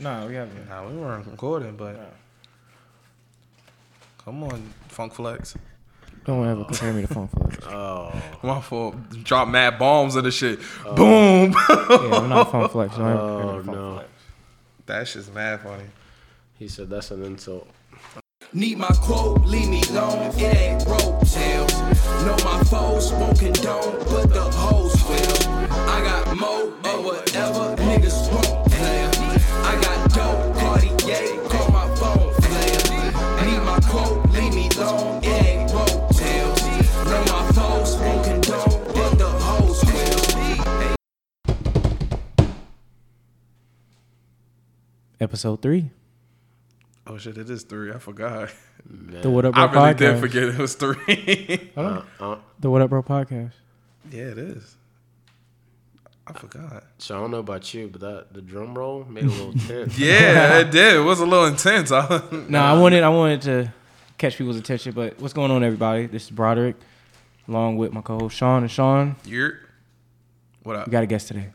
No, we haven't. Nah, we weren't recording, but come on, Funk Flex. Don't ever compare me to Funk Flex. Oh, My fault. Drop mad bombs of the shit. Oh. Boom. Yeah, I'm not Funk Flex. Don't ever oh, compare me oh Funk no. Flex. that shit's mad funny. He said that's an insult. Need my quote, leave me alone, it ain't broke tails. Know my foes won't condone, but the hoes will. I got mo of whatever niggas won't Episode three. Oh shit, it is three. I forgot. Man. The What Up Bro I really podcast. did forget it was three. Uh, uh, The What Up Bro podcast. yeah, it is. I forgot. so I don't know about you, but that the drum roll made a little tense. Yeah, it did. It was a little intense. I- No, I wanted I wanted to catch people's attention, but what's going on, everybody? This is Broderick, along with my co-host Sean and Sean. You're what up? We got a guest today.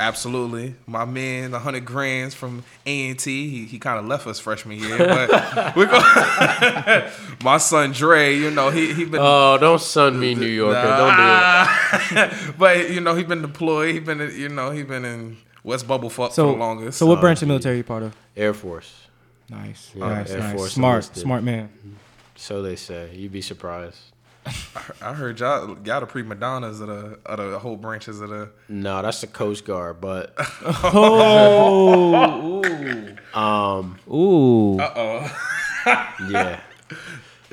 Absolutely, my man, the hundred grands from A and T. He, he kind of left us freshman year, but we go. my son Dre, you know he he been. Oh, don't sun me, New Yorker. Don't do it. but you know he been deployed. He been you know he been in West Bubble fuck So, for the longest. so what branch of military you part of? Air Force. Nice, Yeah, nice, Air nice. Force smart, enlisted. smart man. So they say. You'd be surprised. I heard y'all y'all the prima donnas of the of the whole branches of the. No, that's the Coast Guard, but Oh, um, ooh, Uh oh. yeah.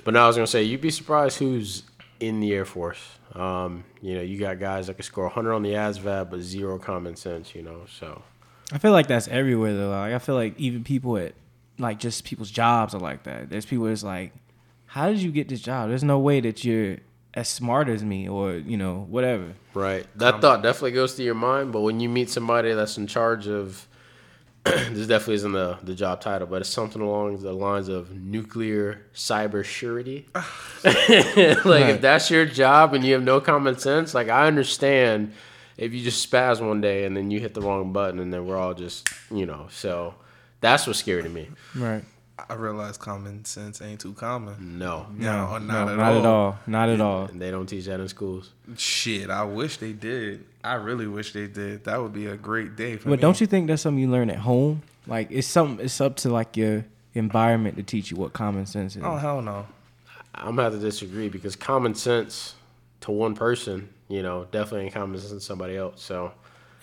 But now I was gonna say you'd be surprised who's in the Air Force. Um, you know, you got guys that can score 100 on the ASVAB, but zero common sense. You know, so I feel like that's everywhere though. Like I feel like even people at like just people's jobs are like that. There's people that's like, how did you get this job? There's no way that you're as smart as me or you know whatever. right. That thought definitely goes to your mind, but when you meet somebody that's in charge of this definitely isn't the, the job title, but it's something along the lines of nuclear cyber surety. like if that's your job and you have no common sense, like I understand if you just spaz one day and then you hit the wrong button and then we're all just you know, so that's what's scary to me. Right. I realize common sense ain't too common. No. No, No, not, at, not all. at all. Not at all. And they don't teach that in schools. Shit, I wish they did. I really wish they did. That would be a great day for me. But don't you think that's something you learn at home? Like it's something. It's up to like your environment to teach you what common sense is. Oh hell no. I'm gonna have to disagree because common sense to one person, you know, definitely ain't common sense to somebody else. So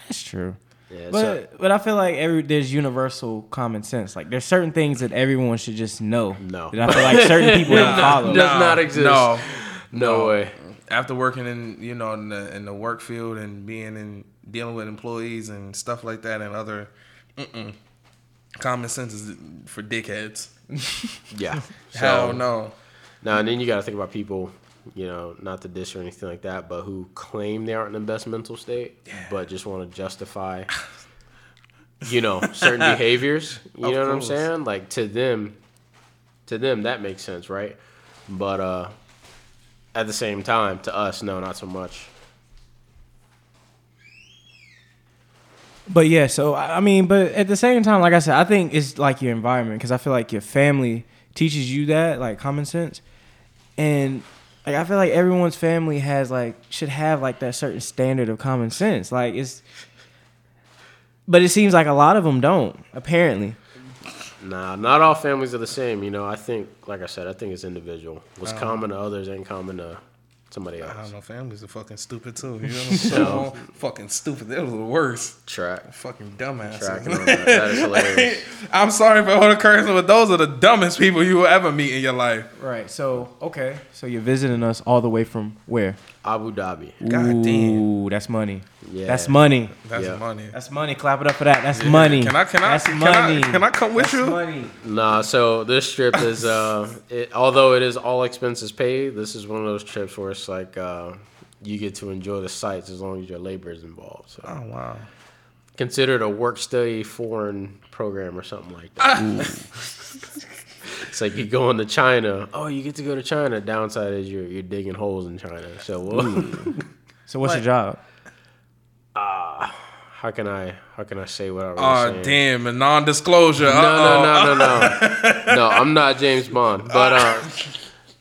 That's true. Yeah, But so, but I feel like every there's universal common sense. Like there's certain things that everyone should just know. No. That I feel like certain people don't follow. Does not exist. No, no way. After working in you know in the in the work field and being in dealing with employees and stuff like that and other, mm-mm. common sense is for dickheads. Yeah. Hell So- no. Now and then you got to think about people, you know, not to diss or anything like that, but who claim they aren't in the best mental state, but just want to justify, you know, certain behaviors. You Of know what I'm saying? Like to them, to them that makes sense, right? But uh, at the same time, to us, no, not so much. But yeah, so I I mean, but at the same time, like I said, I think it's like your environment because I feel like your family teaches you that, like common sense, and like I feel like everyone's family has like should have like that certain standard of common sense. Like it's, but it seems like a lot of them don't. Apparently, Nah, not all families are the same. You know, I think, like I said, I think it's individual. What's oh. common to others ain't common to somebody else. I don't know. Families are fucking stupid too. You know what I'm saying? fucking stupid. They're the worst. Track, Fucking dumbasses. tracking on that. That is hilarious. I'm sorry for all the cursing, but those are the dumbest people you will ever meet in your life. right? So okay, so you're visiting us all the way from where? Abu Dhabi. God damn. Ooh, that's money. Yeah. That's money. That's Yeah. money. That's money. Clap it up for that. That's money. Can I- can I- That's can I- money. can I come with That's you? Money. Nah, so this trip is, uh, it, although it is all expenses paid, this is one of those trips where it's like uh, you get to enjoy the sights as long as your labor is involved. So Oh wow. considered a work study foreign program or something like that. it's like you're going to China. Oh, you get to go to China. Downside is you're you're digging holes in China. So well, So what's your job? how how can I how can I say what I was saying? Oh saying? damn, a non-disclosure. No, Uh-oh. no, no, no, no. no, I'm not James Bond. Ah. But uh,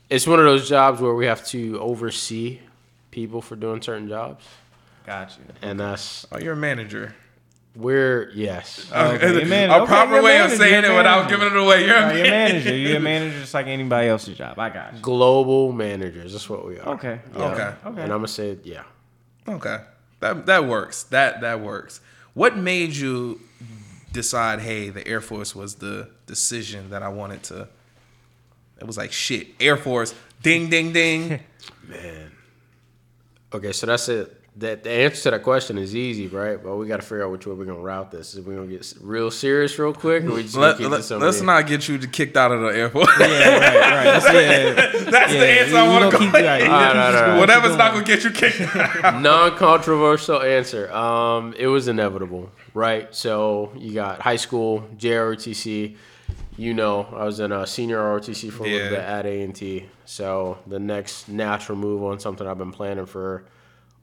it's one of those jobs where we have to oversee people for doing certain jobs. Got you. And that's Oh, you're a manager. We're yes. Okay, uh, you're man- a okay, proper you're way of saying it without giving it away. You're a Are you a manager. manager? You're a manager just like anybody else's job. I got you. Global managers. That's what we are. Okay. Yeah. Okay. Okay. And I'm gonna say yeah. Okay, that that works. That that works. What made you decide? Hey, the Air Force was the decision that I wanted to. It was like shit. Air Force. Ding ding ding. Man. Okay, so that's it. That the answer to that question is easy, right? But we got to figure out which way we're gonna route this. Is we gonna get real serious real quick, or we just gonna let, keep let's not get you kicked out of the airport. Yeah, right, right. That's, yeah, That's the answer we- I want to gonna go. keep you right. All right, all right, all right. Whatever's not gonna get you kicked out. Non-controversial answer. Um, it was inevitable, right? So you got high school, JROTC. You know, I was in a senior ROTC for a Yeah. little bit at A and T. So the next natural move on something I've been planning for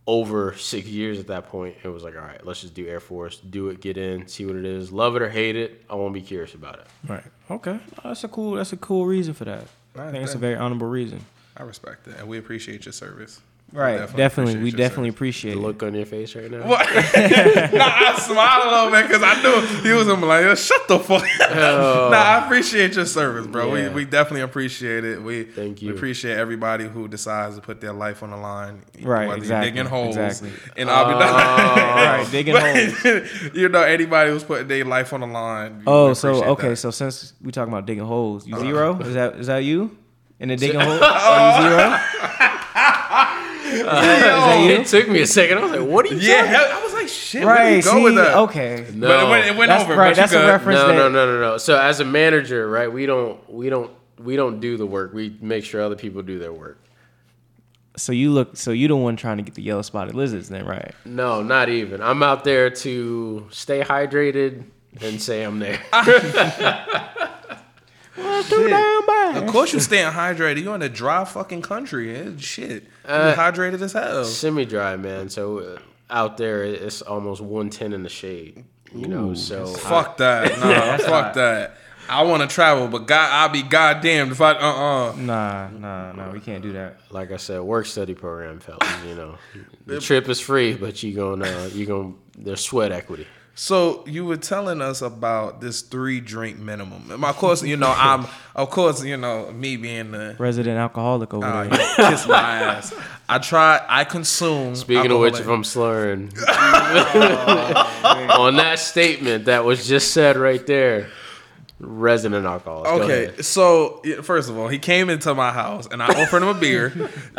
over six years at that point, it was like, all right, let's just do Air Force, do it, get in, see what it is, love it or hate it. I won't be curious about it. Right. Okay. No, that's a cool. That's a cool reason for that. I think it's a very honorable reason. I respect it, and we appreciate your service. We Right. Definitely. appreciate we definitely service. appreciate The it. look on your face right now. What? nah, I smiled a little bit because I knew he was gonna be like, "Yo, "Shut the fuck." up. nah, I appreciate your service, bro. Yeah. We we definitely appreciate it. We Thank you. We you. appreciate everybody who decides to put their life on the line, Right, Whether exactly, you're digging holes exactly. in Abu Dhabi, oh. right. Digging holes. you know anybody who's putting their life on the line. Oh, so okay. that. So since we talking about digging holes, you uh-huh. zero? Is that is that you? In the digging hole? Are you zero? Is that you? It took me a second. I was like, what are you yeah, talking I was like, shit. Where Right. did you go with that? Okay. No. But it went, it went That's over. right, but that's a reference. no, that- no, no, no, no. So as a manager, right, we don't, we don't, we don't do the work. We make sure other people do their work. So you look. So you the one trying to get the yellow spotted lizards, then, right? No, not even. I'm out there to stay hydrated and say I'm there. Of course you staying hydrated. You in a dry fucking country. eh? Shit. You Uh, hydrated as hell. Semi-dry, man. So uh, out there, it's almost 110 in the shade. You know, so Fuck that. Nah, fuck that. I want to travel, but God, I'll be goddamn if I uh uh Nah, nah, nah. We can't do that. like I said, work study program, fellas. You know, the trip is free, but you gonna, uh, you gonna, there's sweat equity. So you were telling us about this three drink minimum. And of course, you know I'm. Of course, you know me being the. Resident alcoholic over Uh, there. kiss my ass. I try. I consume. Speaking of which, if I'm slurring on that statement that was just said right there, resident alcoholic. Okay, so first of all, he came into my house and I offered him a beer.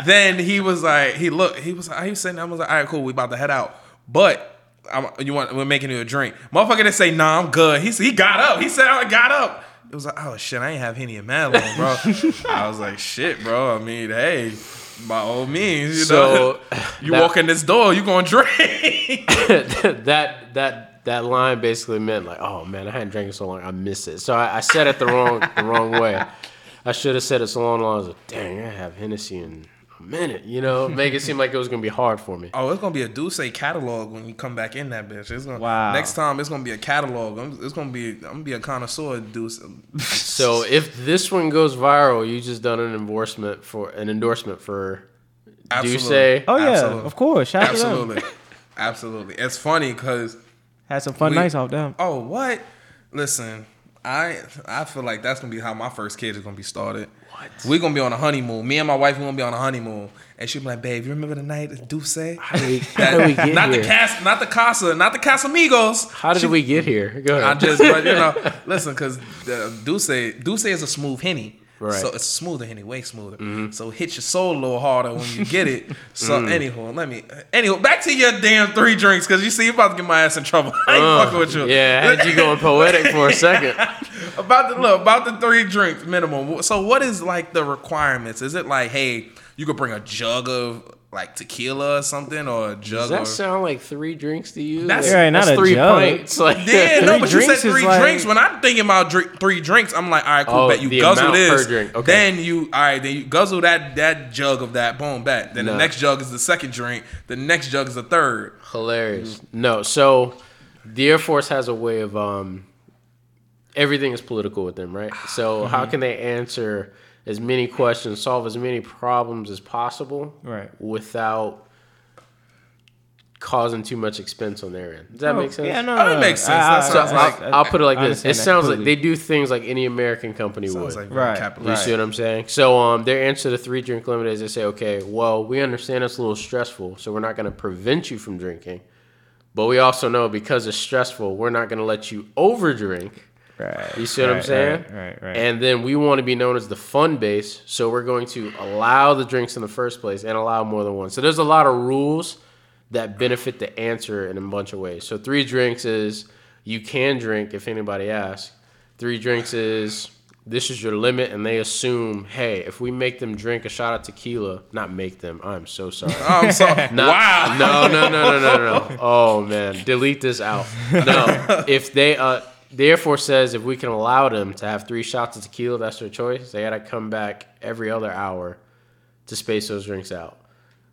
then he was like, he looked, he was, he was saying, I was like, all right, cool, we about to head out, but. I'm, you want? We're making you a drink. Motherfucker didn't say, "Nah, I'm good." He he got up. He said, "I got up." It was like, "Oh shit, I ain't have Henny and Mad long, bro." I was like, "Shit, bro. I mean, hey, by all means, you know, So you that- walk in this door, you gonna drink." that that that line basically meant like, oh man, I hadn't drank in so long, I miss it. So I, I said it the wrong the wrong way. I should have said it so long, the lines of, dang, I have Hennessy in a minute. You know, make it seem like it was gonna be hard for me. Oh, it's gonna be a D'Ussé catalog when you come back in that bitch. It's gonna, Wow. Next time, it's gonna be a catalog. I'm- It's gonna be. I'm gonna be a connoisseur of D'Ussé. So if this one goes viral, you just done an endorsement for an endorsement for D'Ussé. Oh yeah, Absolutely. of course. Shout out to them. Absolutely, absolutely. It's funny because Had some fun We- nights off them. oh what? Listen, I I feel like that's gonna be how my first kid is gonna be started. What? We're gonna be on a honeymoon. Me and my wife, we're gonna be on a honeymoon, and she'll be like, "Babe, you remember the night at D'Ussé? How did we, how did we get not here? the cast, not the casa, not the Casamigos. how did we get here? Go ahead. I just, but you know, listen, because uh, D'Ussé, D'Ussé is a smooth henny. Right. So it's smoother henny, way smoother. So hit your soul a little harder when you get it. So anyhow, let me. Anyway, back to your damn three drinks, because you see, you about to get my ass in trouble. I ain't Uh, fucking with you. yeah, I had you going poetic for a second. about the look about the three drinks minimum. So what is like the requirements? Is it like, hey, you could bring a jug of like tequila or something, or a Does jug that of sound like three drinks to you? That's- Like, Yeah, not that's a three jug. pints. Like Yeah, no, but you said drinks three like- drinks. When I'm thinking about drink, three drinks, I'm like, all right, cool. Oh, bet you the guzzle this. per drink. Okay. Then you, all right, then you guzzle that that jug of that, boom, back. Then No. the next jug is the second drink. The next jug is the third. hilarious. No, so the Air Force has a way of um, everything is political with them, right? So how can they answer as many questions, solve as many problems as possible, Right. without causing too much expense on their end? Does that Oh, make sense? Yeah, no, Oh, no, it no. makes sense. I, that sounds I, like I'll, I'll put it like I this: it understand that sounds like they do things like any American company Sounds would. like Right, capitalist. You see what I'm saying? So um, their answer to the three drink limit is they say, okay, well, we understand it's a little stressful, so we're not going to prevent you from drinking, but we also know because it's stressful, we're not going to let you overdrink. Right. You see what I'm saying? Right, right, right. And then we want to be known as the fun base, so we're going to allow the drinks in the first place and allow more than one. So there's a lot of rules that benefit the answer in a bunch of ways. So three drinks is you can drink if anybody asks. Three drinks is this is your limit, and they assume, hey, if we make them drink a shot of tequila, not make them. I'm so sorry. I'm sorry. Not- wow. No, no, no, no, no, no. Oh man, delete this out. No, if they uh, the Air Force says if we can allow them to have three shots of tequila, that's their choice. They gotta come back every other hour to space those drinks out.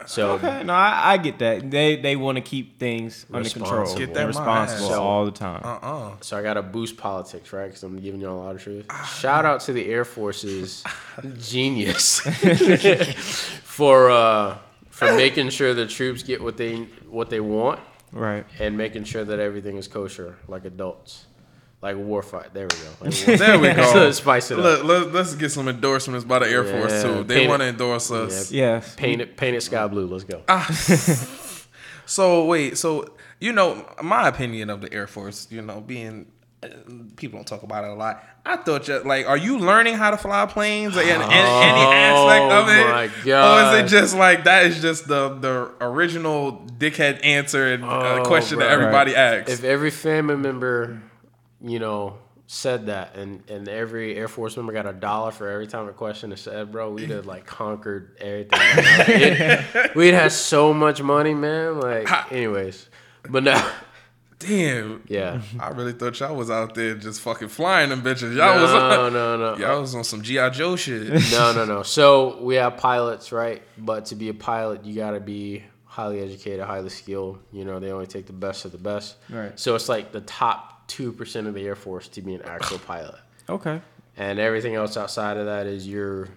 So Okay, no, I, I get that. They they want to keep things under control. Responsible. Get that and responsible mind. all the time. Uh-uh. So I gotta boost politics, right? Because I'm giving y'all a lot of truth. Shout out to the Air Force's genius for uh, for making sure the troops get what they what they want Right. and making sure that everything is kosher, like adults, like war fight. There we go. Like There we go. Spice it up. Look, let, let's get some endorsements by the Air Force too. They want to endorse us. Yes. Paint it, paint it sky blue. Let's go. Ah. So wait, so you know my opinion of the Air Force, you know, being uh, people don't talk about it a lot. I thought you like, are you learning how to fly planes like, in, in any aspect of it, Oh my or is it just like that is just the the original dickhead answer and uh, Oh, question that bro. everybody asks? if every family member, you know, said that, and and every Air Force member got a dollar for every time a question is said, bro, we'd have like conquered everything. It- we'd have so much money, man. Like, anyways, but now, Damn, yeah. I really thought y'all was out there just fucking flying them bitches. Y'all was No, on, no, no. y'all was on some GI Joe shit. No, no, no. So we have pilots, right? But to be a pilot, you got to be highly educated, highly skilled. You know, they only take the best of the best. Right. So it's like the top two percent of the Air Force to be an actual pilot, Okay. and everything else outside of that is you're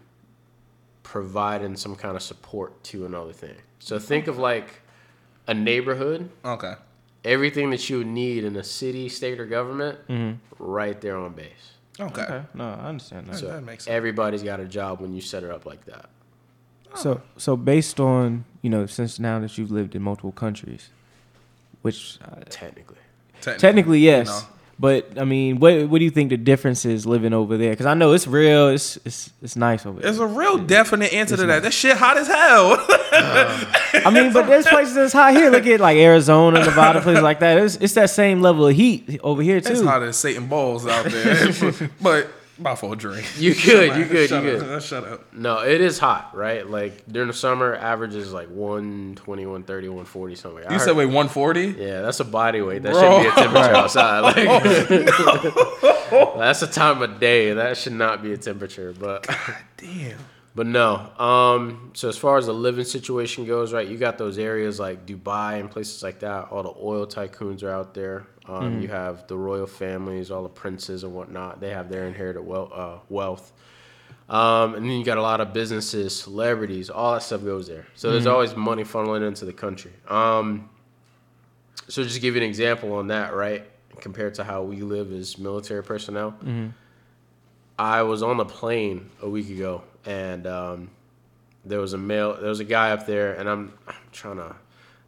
providing some kind of support to another thing. So think of like a neighborhood. Okay. Everything that you would need in a city, state, or government, right there on base. Okay. Okay. No, I understand that. So, that makes sense. Everybody's got a job when you set it up like that. So so based on you know since now that you've lived in multiple countries, which uh, Technically. Technically yes, No. but I mean, what what do you think the difference is living over there? Because I know it's real. It's it's it's nice over there. There's a real definite answer to that. That shit hot as hell. I mean, but there's places that's hot here. Look at like Arizona, Nevada, places like that. It's, it's that same level of heat over here too. it's hot as Satan balls out there. but about for a drink. You could, you could, Shut you up. good. Shut up. No, it is hot, right? Like during the summer, average is like 120, 130, 140, something like that. I You heard- said wait 140? Yeah, that's a body weight. That Bro. shouldn't be a temperature outside. Like, oh, that's a time of day. That should not be a temperature. But Damn. But no. Um. So as far as the living situation goes, right? You got those areas like Dubai and places like that. All the oil tycoons are out there. Um. You have the royal families, all the princes and whatnot. They have their inherited wealth. Uh, wealth. Um, and then you got a lot of businesses, celebrities, all that stuff goes there. So there's always money funneling into the country. Um, so just to give you an example on that, right? Compared to how we live as military personnel, I was on the plane a week ago, and um, there was a male, there was a guy up there, and I'm, I'm trying to,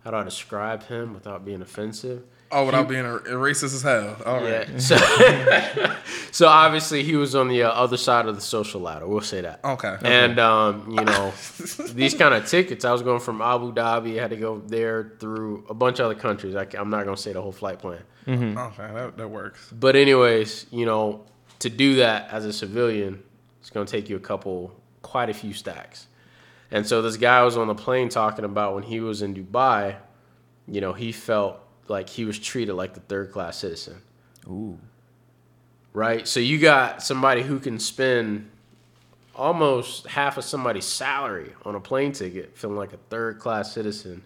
how do I describe him without being offensive? Oh, without being a, a racist as hell. All right. Yeah. So, so obviously he was on the uh, other side of the social ladder. We'll say that. Okay. And um, you know, these kind of tickets. I was going from Abu Dhabi. I had to go there through a bunch of other countries. I, am not gonna say the whole flight plan. Okay, that, that works. But anyways, you know, to do that as a civilian, it's gonna take you a couple, quite a few stacks. And so this guy was on the plane talking about when he was in Dubai. You know, he felt like he was treated like the third class citizen. Ooh. right? So you got somebody who can spend almost half of somebody's salary on a plane ticket, feeling like a third class citizen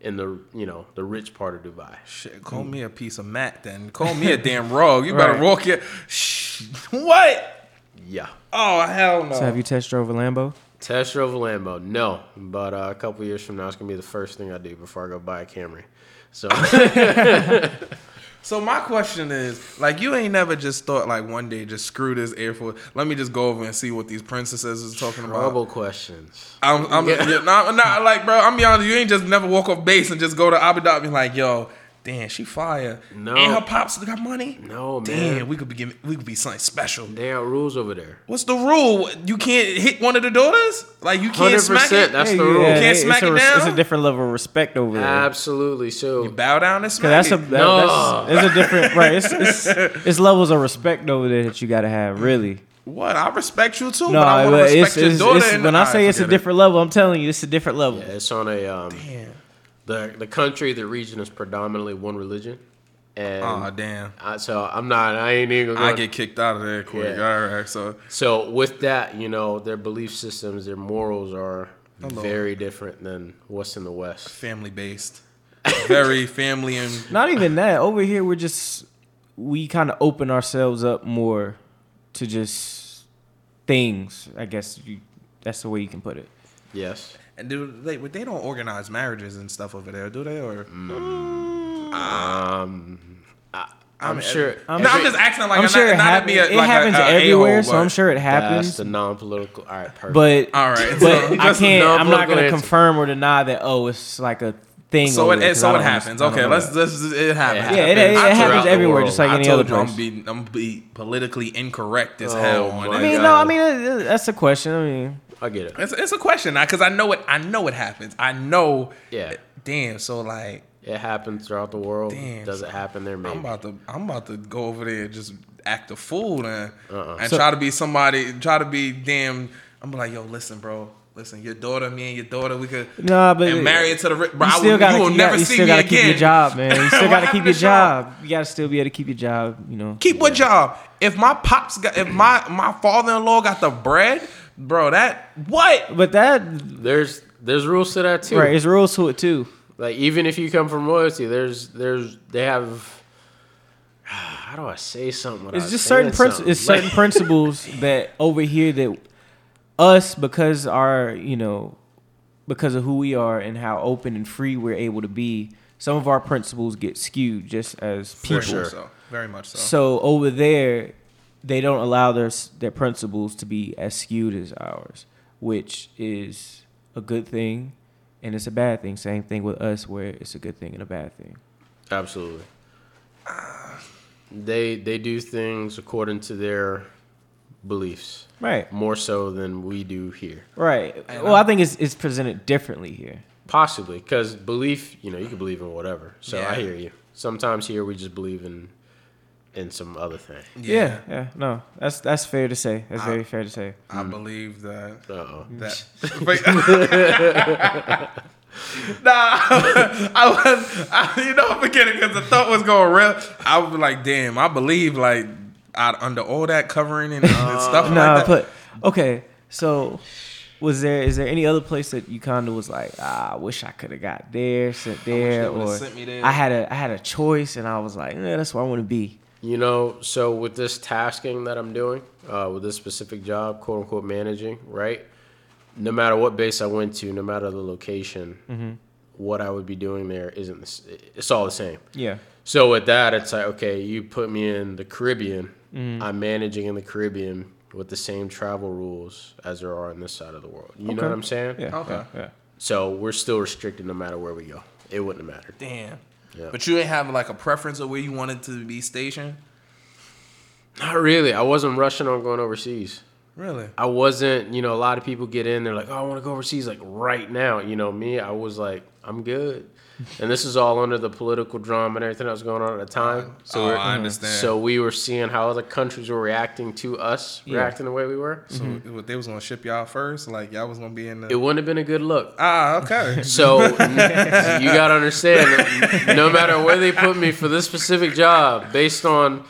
in the you know the rich part of Dubai. Shit, call me a piece of mat then. Call me a damn rug. You better Right. walk it. Shh. What? Yeah. Oh hell no. So have you test drove a Lambo? Test drove a Lambo, no, but uh, a couple years from now, it's gonna be the first thing I do before I go buy a Camry. So So my question is, like, you ain't never just thought like one day just screw this Air Force. Let me just go over and see what these princesses is talking about. trouble questions. I'm, I'm yeah. not, not like, bro. I'm be honest. You ain't just never walk off base and just go to Abu Dhabi and be like, yo, damn, she fire. No. and her pops got money. No, man. Damn, we could be giving, we could be something special. There are rules over there. What's the rule? You can't hit one of the daughters. Like you can't smack 100%, it. that's the rule. yeah, Can't it's smack a it res- It's a different level of respect over there. Absolutely. So you Bow down and Cause smack that's a it. that, No. that's it's a different right. It's, it's it's levels of respect over there that you gotta have. Really. what? I respect you too, No, but I want to respect it's, your daughter. it's- and- when I Alright, say it's a forget it. different level, I'm telling you, it's a different level. yeah, it's on a um, Damn. The the country, the region is predominantly one religion, and Oh damn. I, so I'm not. I ain't even. Gonna, I get kicked out of there quick. Yeah. All right, so So with that, you know, their belief systems, their morals are very different than what's in the West. family based, very family and Not even that. Over here, we're just we kind of open ourselves up more to just things. I guess you, that's the way you can put it. Yes. And do they? but They don't organize marriages and stuff over there, do they? Or Um, I, I'm mean, sure. no, I'm just asking. Like, I'm not, sure it, not happen- be a, it like happens a, a everywhere, a-hole, so I'm sure it That's happens. the non-political. All right, perfect. But All right, but so I can't. I'm not gonna confirm or deny that. Oh, it's like a thing. So over it, there, it 'cause so it happens. Okay, don't know let's that. this it happens. Yeah, it- it I happens everywhere, just like I any told other you I'm place. be I'm be politically incorrect as Oh hell I mean, no. I mean, that's a question. I mean, I get it. It's, it's a question now because I know it. I know it happens. I know. Yeah. Damn. So like, It happens throughout the world. Damn. Does it happen there? Maybe. I'm about to. I'm about to go over there and just act a fool and Uh-uh. and So- try to be somebody. Try to be damn. I'm like, yo, listen, bro. Listen, your daughter, me and your daughter, we could Nah, but and marry it to the. ri- Bro, you I still will, gotta, you will you never you see still me gotta again. keep your job, man. You still gotta keep your Sean? job. You gotta still be able to keep your job. You know. Keep what job? If my pops got, if my my father in law got the bread, bro, that what? But that There's there's rules to that too. right, it's rules to it too. Like even if you come from royalty, there's there's they have. How do I say something? It's without just saying certain principles. something? it's certain principles that over here that us because our you know because of who we are and how open and free we're able to be. Some of our principles get skewed just as people. Very sure. so. Very much so. So over there, they don't allow their their principles to be as skewed as ours, which is a good thing, and it's a bad thing. Same thing with us, where it's a good thing and a bad thing. Absolutely. They they do things according to their beliefs Right, more so than we do here. right. Well, I think it's it's presented differently here. Possibly because belief, you know, you can believe in whatever. So Yeah. I hear you. Sometimes here we just believe in in some other thing. Yeah, yeah. No, that's that's fair to say. That's very fair to say. I believe that Uh oh. that. nah, I was. I, you know, I'm forgetting because the thought was going real. I was like, damn, I believe like out under all that covering and, and stuff No, like that. but okay. So, was there is there any other place that you kind of was like, ah, I wish I could have got there, sent there, they or sent me there. I had a I had a choice and I was like, yeah, that's where I want to be. You know, so with this tasking that I'm doing, uh, with this specific job, quote unquote managing, right? No matter what base I went to, no matter the location, Mm-hmm. what I would be doing there isn't. The, it's all the same. Yeah. So with that, it's like okay, you put me in the Caribbean. Mm-hmm. I'm managing in the Caribbean with the same travel rules as there are on this side of the world. You know what I'm saying? Yeah. Okay. Yeah. yeah. So we're still restricted no matter where we go. It wouldn't have mattered. Damn. Yeah. But you didn't have like a preference of where you wanted to be stationed. Not really. I wasn't rushing on going overseas. Really? I wasn't, you know, a lot of people get in, they're like, oh, I want to go overseas like right now. You know, me, I was like, I'm good. And this is all under the political drama and everything that was going on at the time. So, oh, we're- I understand. so we were seeing how other countries were reacting to us, Yeah. reacting the way we were. So what, they was gonna ship y'all first, like y'all was gonna be in the. It wouldn't have been a good look. ah, okay. So you got to understand, no matter where they put me for this specific job, based on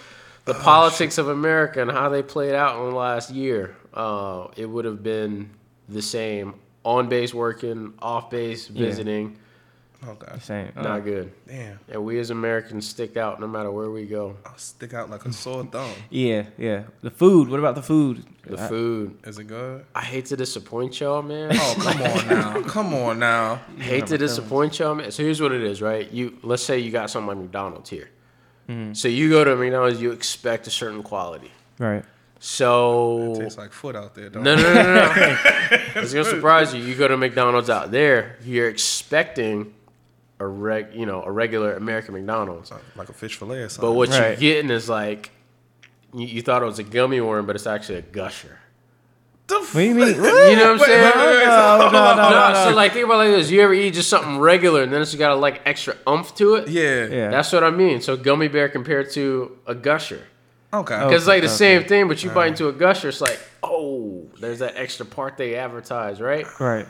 the politics of America and how they played out in the last year, uh, it would have been the same on base working, off base visiting. Okay. Same. Uh, Not good. Damn. And we as Americans stick out no matter where we go. I'll stick out like a sore thumb. Yeah, yeah. The food. What about the food? The I- food. Is it good? I hate to disappoint y'all, man. Oh, come on now. Come on now. hate to disappoint y'all, man. So here's what it is, right? You let's say you got something like McDonald's here. So you go to McDonald's, you expect a certain quality. Right. So it Tastes like foot out there, don't no, no, no, no, no. it's gonna surprise you. You go to McDonald's out there, you're expecting a reg, you know, a regular American McDonald's. Like a fish fillet or something. But what you're getting is like, you, you thought it was a gummy worm, but it's actually a gusher. the What do you mean? You know what I'm Wait, saying? wait, wait, wait. No, no, no, No, no, so like think about like this: you ever eat just something regular, and then it's got a like extra umph to it. Yeah. Yeah. That's what I mean. So gummy bear compared to a gusher, Okay. Because it's like the Okay. same thing, but you bite into a gusher, it's like, oh, there's that extra part they advertise, right? Right.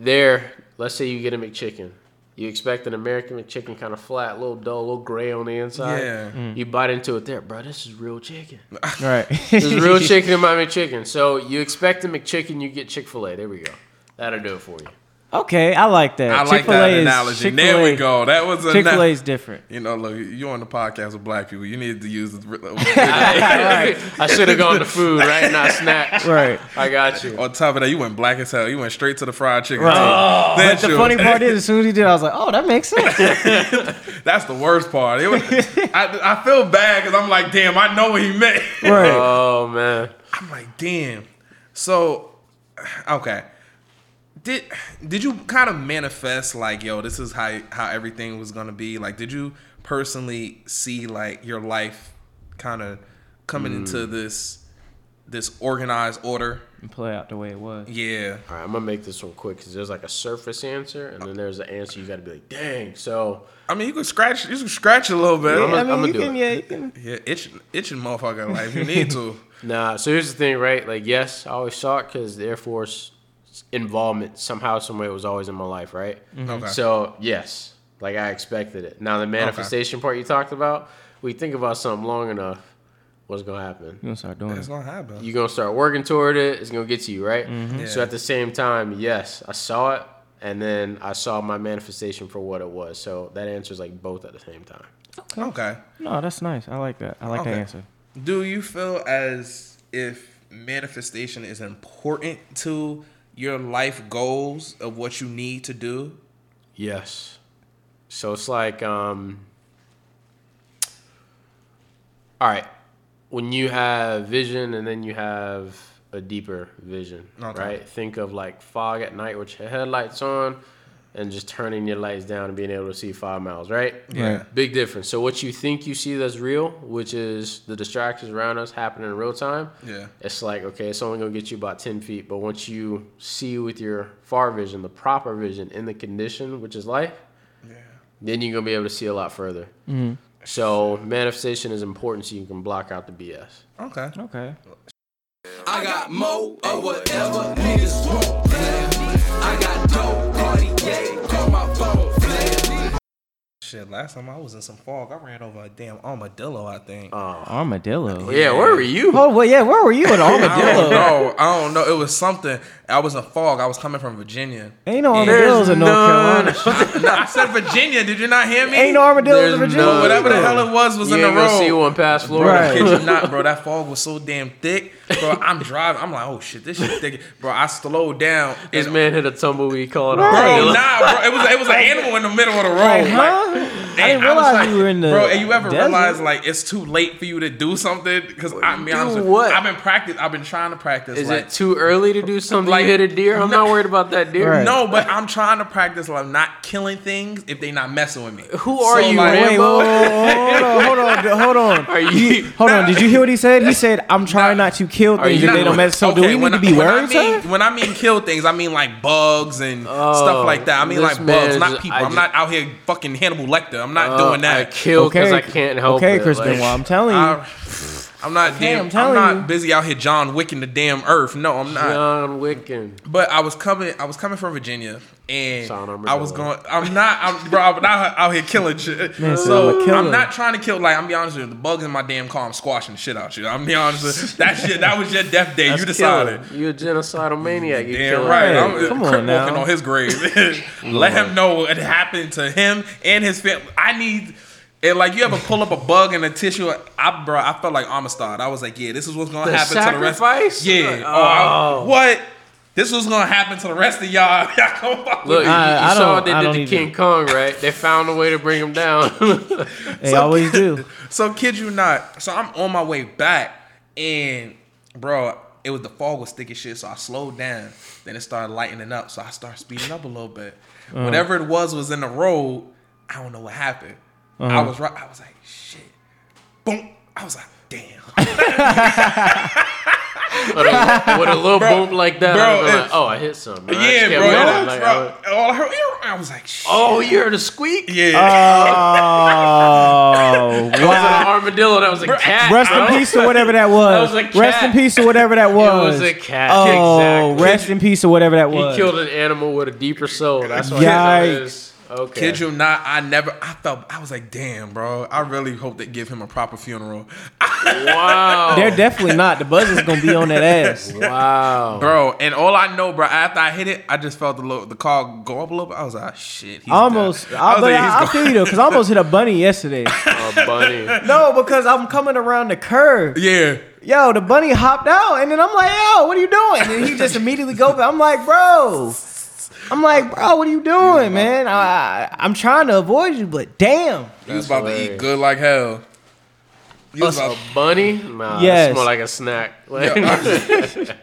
There, let's say you get a McChicken. You expect an American chicken kind of flat, a little dull, a little gray on the inside. Yeah. Mm. You bite into it there, bro. This is real chicken. Right. This is real chicken in my McChicken. So you expect a McChicken, you get Chick Fil A. There we go. That'll do it for you. Okay, I like that. I like Chick-fil-A that is- analogy. There we go. That was a Chick Fil A is different. You know, look, you on the podcast with black people. You need to use the I should have gone to food, right? Not snacks. Right. I got you. On top of that, you went black as hell. You went straight to the fried chicken. Right. too. Then But the you- funny part is, as soon as he did, I was like, "Oh, that makes sense." that's the worst part. It was, I, I feel bad because I'm like, damn, I know what he meant. right. Oh man. I'm like, damn. So, okay. Did did you kind of manifest like, yo, this is how how everything was gonna be? Like, did you personally see like your life kind of coming Mm. into this this organized order? And play out the way it was. Yeah. All right, I'm gonna make this one quick because there's like a surface answer, and then there's an answer you got to be like, dang. So I mean, you can scratch you can scratch a little bit. I'm I a- mean, I'ma you do can, it. yeah, you can. Yeah, itching, itching motherfucker life. You need to. nah. So here's the thing, right? Like, yes, I always saw it because the Air Force involvement somehow, some way was always in my life, right? Mm-hmm. Okay. So yes, like I expected it. Now the manifestation part you talked about, we think about something long enough, what's gonna happen? You gonna start doing It's it. gonna happen. You're gonna start working toward it. It's gonna get to you, right? Mm-hmm. Yeah. So at the same time, yes, I saw it, and then I saw my manifestation for what it was. So that answers like both at the same time. okay. No, that's nice. I like that. I like Okay. that answer. Do you feel as if manifestation is important to your life goals of what you need to do? Yes. So it's like, um, all right, when you have vision and then you have a deeper vision, Okay. right? Think of like fog at night with your headlights on and just turning your lights down and being able to see five miles, right? Yeah. Right. Big difference. So what you think you see that's real, which is the distractions around us happening in real time, Yeah. it's like okay, it's only gonna get you about ten feet. But once you see with your far vision, the proper vision in the condition, which is life, Yeah. then you're gonna be able to see a lot further. Hmm. So manifestation is important so you can block out the BS. Okay. Okay. I got more of whatever niggas want. I got dope, Cartier, call my phone. Flair. Shit, last time I was in some fog, I ran over a damn armadillo, I think. Oh armadillo. Yeah, where were you? Oh, well, yeah. Where were you? An I don't armadillo? know. I don't know. It was something. I was in fog. I was coming from Virginia. Ain't no armadillos in North none. Carolina. No, I said Virginia. Did you not hear me? Ain't no armadillos in There's Virginia. no- Whatever the hell it was was You in the ain't gonna see road. one past Bro, Florida. I kid you not, bro. That fog was so damn thick, bro. I'm driving. I'm like, oh shit, this shit thick, bro. I slowed down. This and- man hit a tumbleweed calling Right. right. Bro, oh, nah, bro. It was it was an animal in the middle of the road. Like, Like, huh? I and didn't was realize you were in the bro. And you ever desert. realize like it's too late for you to do something? Because I mean, honestly, what? I've been practice. I've been trying to practice. Is like, it too early to do something? Like, you hit a deer? I'm no- not worried about that deer. Right. No, but I'm trying to practice like not killing things if they not messing with me. Who are you, like, Wait, Rambo? whoa, whoa, whoa, hold on, hold on, hold on. Are you? Hold on, did you hear what he said? He said, "I'm trying not to kill things if they don't mess." So do we need when to be when worried, I? When I mean kill things, I mean like bugs and Oh, stuff like that. I mean like bugs, not people. I I'm not out here fucking Hannibal Lecter. I'm not Uh, doing that. I kill because I can't help it. Okay, it. Chris like- Benoit, I'm telling you. I, I'm not Okay, damn. I'm I'm, telling not you. busy out here John Wicking the damn earth. No, I'm not. John Wicken. But I was coming. I was coming from Virginia, And I was going. I'm not. I'm bro. I'm not out here killing shit. Man so "I'm killer." I'm not trying to kill. Like I'm be honest with you, the bugs in my damn car. I'm squashing the shit out you. I'm be honest with you. That shit. That was your death day. That's you decided. killing. You a genocidal maniac. You Damn killing right. Hey, I'm come on now. walking on his grave. Let him know what happened to him and his family. I need. And like you ever pull up a bug in a tissue, I bro, I felt like Amistad. I was like, yeah, this is what's gonna The happen to the rest. sacrifice? Yeah. Like, Oh, I- oh. what? This was gonna happen to the rest of y'all. Y'all Look, you, you I- I saw what they I did don't to either. King Kong, right? They found a way to bring him down. They So- always do. So kid you not. So I'm on my way back, and bro, it was the fog was thick as shit. So I slowed down. Then it started lightening up. So I started speeding up a little bit. Uh-huh. Whatever it was was in the road. I don't know what happened. I Uh-huh. was right. I was like, shit. Boom. I was like, damn. With a, with a little Bro, bump like that, bro, I was like, oh, I hit something. man. I yeah, just bro. it like, bro, I- all I heard, I was like, shit. oh, you heard a squeak? Yeah. Oh, It wasn't an wow. armadillo. That was a cat. Rest bro. in peace to whatever that was. That was a Rest in peace to whatever that was. it was a cat, Oh, exactly. rest in peace to whatever that was. He killed an animal with a deeper soul. That's what Yikes. it is. Okay. Kid you not, I never, I felt, I was like, damn, bro. I really hope they give him a proper funeral. Wow. They're definitely not. The buzz is gonna be on that ass. wow. Bro, and all I know, bro, after I hit it, I just felt the little, the car go up a little bit. I was like, ah, shit. He's almost, dead. I, was but like, I, I feel you though, because I almost hit a bunny yesterday. A bunny. No, because I'm coming around the curve. Yeah. Yo, the bunny hopped out, and then I'm like, yo, what are you doing? And he just immediately go back. I'm like, bro. I'm like, bro, what are you doing, man? I, I, I'm trying to avoid you, but damn. He was about to eat good like hell. He was A about, bunny? Nah, Yes. it's more like a snack. Like,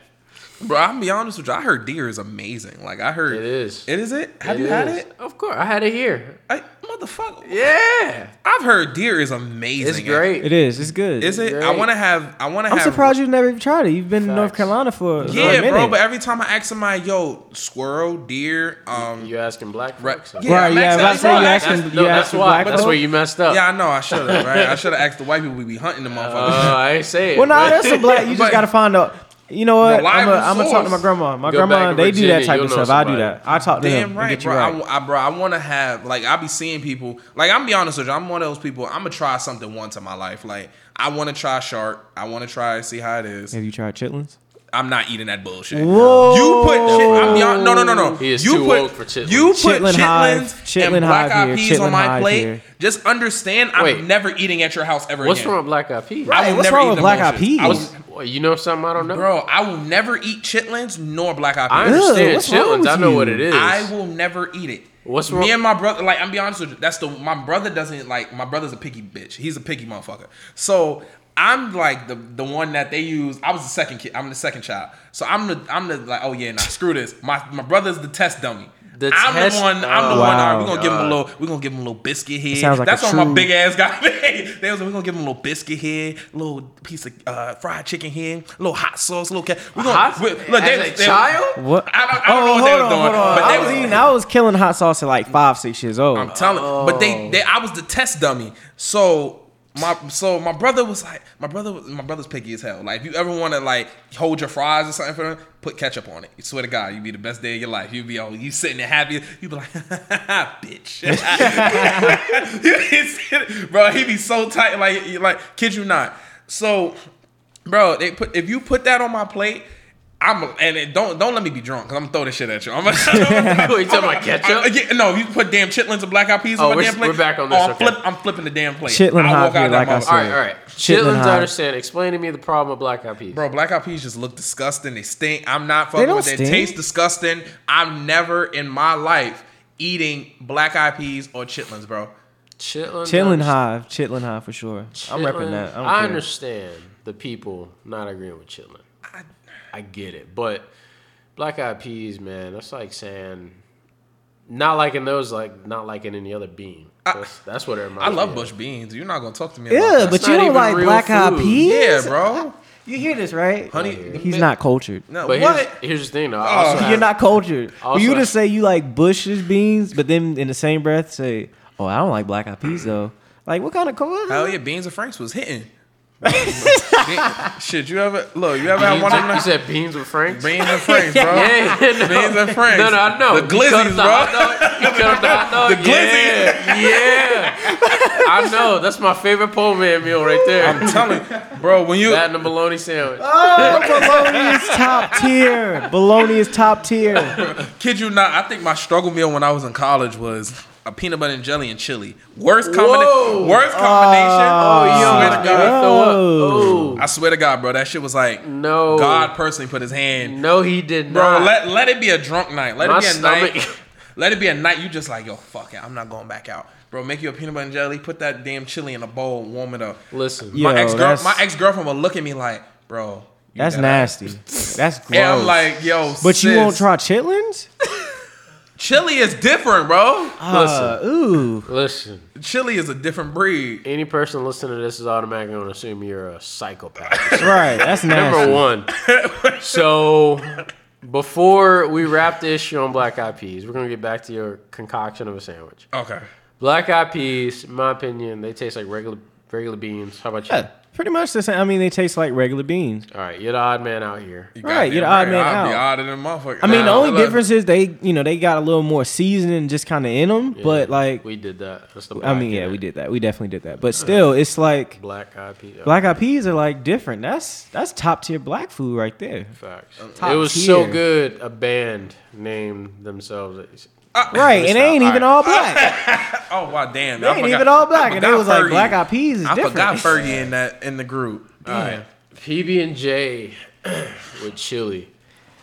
bro, I'm gonna be honest with you. I heard deer is amazing. Like I heard It is. It is it? Have It you had it? Of course. I had it here. I, motherfucker. Yeah. I've heard deer is amazing. It's great. It is. It's good. Is it? I want to have. I want to I'm have. surprised you've never even tried it. You've been in North Carolina for, for a Yeah, minute. bro. But every time I ask somebody, yo, squirrel, deer, um, You asking black Right. folks? Yeah, right, I'm yeah, asking- I was bro, saying you that's- asking, That's, you no, that's why. That's where you messed up. yeah, I know. I should have. Right? I should have asked the white people. We be hunting the Uh, motherfuckers. I ain't say it. Well, no, but- that's a black. You just gotta find out. You know what? I'm gonna talk to my grandma. My Go grandma, back to they do that type of know stuff. I do that. I talk to Damn them and right, bro. right. I, I, bro, I want to have like I be seeing people. Like I'm be honest with you, I'm one of those people. I'm gonna try something once in my life. Like I want to try shark. I want to try see how it is. Have you tried chitlins? I'm not eating that bullshit. Whoa. You put chit, I'm be hon- no no no no. He is you too put woke for chitlins. you put Chitlin chitlins hive, and black eyed here, peas on my plate. here. Just understand, I'm never eating at your house ever What's again. What's wrong with black eyed peas? I Right, will what's never wrong eat with black eyed peas? I What's, will- you know something I don't know? Bro, I will never eat chitlins nor black eyed I peas. understand what's wrong chitlins. with I know you? what it is. I will never eat it. What's wrong? Me and my brother, like I'm be honest with you, that's the my brother doesn't like my brother's a picky bitch. He's a picky motherfucker. So I'm like the the one that they use. I was the second kid. I'm the second child. So I'm the I'm the like oh yeah nah screw this. My my brother's the test dummy. The I'm test- the one. I'm the oh, one. Wow. We're gonna give him a little. We're gonna give him a little biscuit here. sounds like That's a on my big ass guy. they was like, we're gonna give him a little biscuit here, a little piece of uh, fried chicken here, a little hot sauce, a little cat. We're gonna Hot- we- look. as a child? What? I don't, I don't know oh, what they hold was on, doing, hold on. but I they was was eating. I was killing hot sauce at like five, six years old. I'm telling, but they, they, I was the test dummy. So my, so my brother was like, my brother, my brother's picky as hell. Like, if you ever want to like hold your fries or something for them, put ketchup on it. You swear to God, you'd be the best day of your life. You'd be all, you sitting there happy. You'd be like, bitch, bro. He'd be so tight, like, like, kid you not. So, bro, they put if you put that on my plate. I'm and it, don't don't let me be drunk because I'm gonna throw this shit at you. I'm gonna, Wait, you talking about ketchup? I- yeah, no, you put damn chitlins and black eyed peas Oh, on my we're- damn plate. we're back on this, Oh, I'm, okay. flip, I'm flipping the damn plate. Chitlin I'll walk out here, like I said. all right, all right. Chitlin Chitlins, hot. I understand. Explain to me the problem with black eyed peas. Bro, black eyed peas just look disgusting. They stink. I'm not They fucking don't with it. They taste disgusting. I'm never in my life eating black eyed peas or chitlins, bro. Chitlins. Chitlin hive, chitlin hive for sure. I'm repping that. I, don't I care. understand the people not agreeing with chitlin. I, get it, but black eyed peas, man, that's like saying not liking those, like not liking any other bean. That's, that's what it reminds I me love of. bush beans. You're not gonna talk to me Yeah, that. but you not don't like real black eyed peas. yeah, bro. You hear this, right? Honey, He's not cultured. No, But what? here's, here's the thing, though. I Oh. have- You're not cultured. For Also- you to say you like Bush's beans, but then in the same breath say, "Oh, I don't like black eyed peas though." Like, what kind of co- Hell yeah, beans and franks was hitting. Shit, you ever look? You ever had one of with- them? you said beans with Franks? Beans and Franks, bro. Yeah, no. Beans and Franks. No, no, I know. The You glizzies, bro. hot. You cut up the hot dog. The glizzy. Yeah, yeah. I know. That's my favorite pole man meal right there. I'm telling you, bro. When you that and a bologna sandwich. Oh, bologna is top tier. Bologna is top tier. kid you not, I think my struggle meal when I was in college was a peanut butter and jelly and chili. Worst combination. Worst combination. Ah. Oh, I yo, swear to God. Oh. Oh, I swear to God, bro. That shit was like no. God personally put His hand. No, he did Bro, not. Bro, let let it be a drunk night. Let My it be a stomach- night. Let it be a night. You just like yo, fuck it. I'm not going back out, bro. Make you a peanut butter and jelly. Put that damn chili in a bowl. Warm it up. Listen. Yeah. My ex girl, my ex girlfriend will look at me like, bro. you That's nasty. ass. That's gross. And I'm like, yo, but you won't try chitlins? Chili is different, bro. Uh, ooh. Listen. Chili is a different breed. Any person listening to this is automatically going to assume you're a psychopath. Right. That's nasty. Number one. So before we wrap the issue on black eyed peas, we're gonna get back to your concoction of a sandwich. Okay. Black eyed peas, in my opinion, they taste like regular regular beans. How about you? Yeah, pretty much the same. I mean, they taste like regular beans. All right, you're the odd man out here. You Right, you're the odd man I'll be out. odder than motherfucker. I mean, the only look, difference is they, you know, they got a little more seasoning just kind of in them. But like, we did that. That's the I mean, yeah, we did that. We definitely did that. But still, it's like Black eyed peas. black eyed peas are like different. That's that's top tier black food right there. Facts. Top It was so good. A band named themselves. Right, and they ain't even all black. Oh wow, damn! They ain't even all black, and they was like black eyed peas is I different. forgot Fergie in that in the group. All right, PB and J with chili.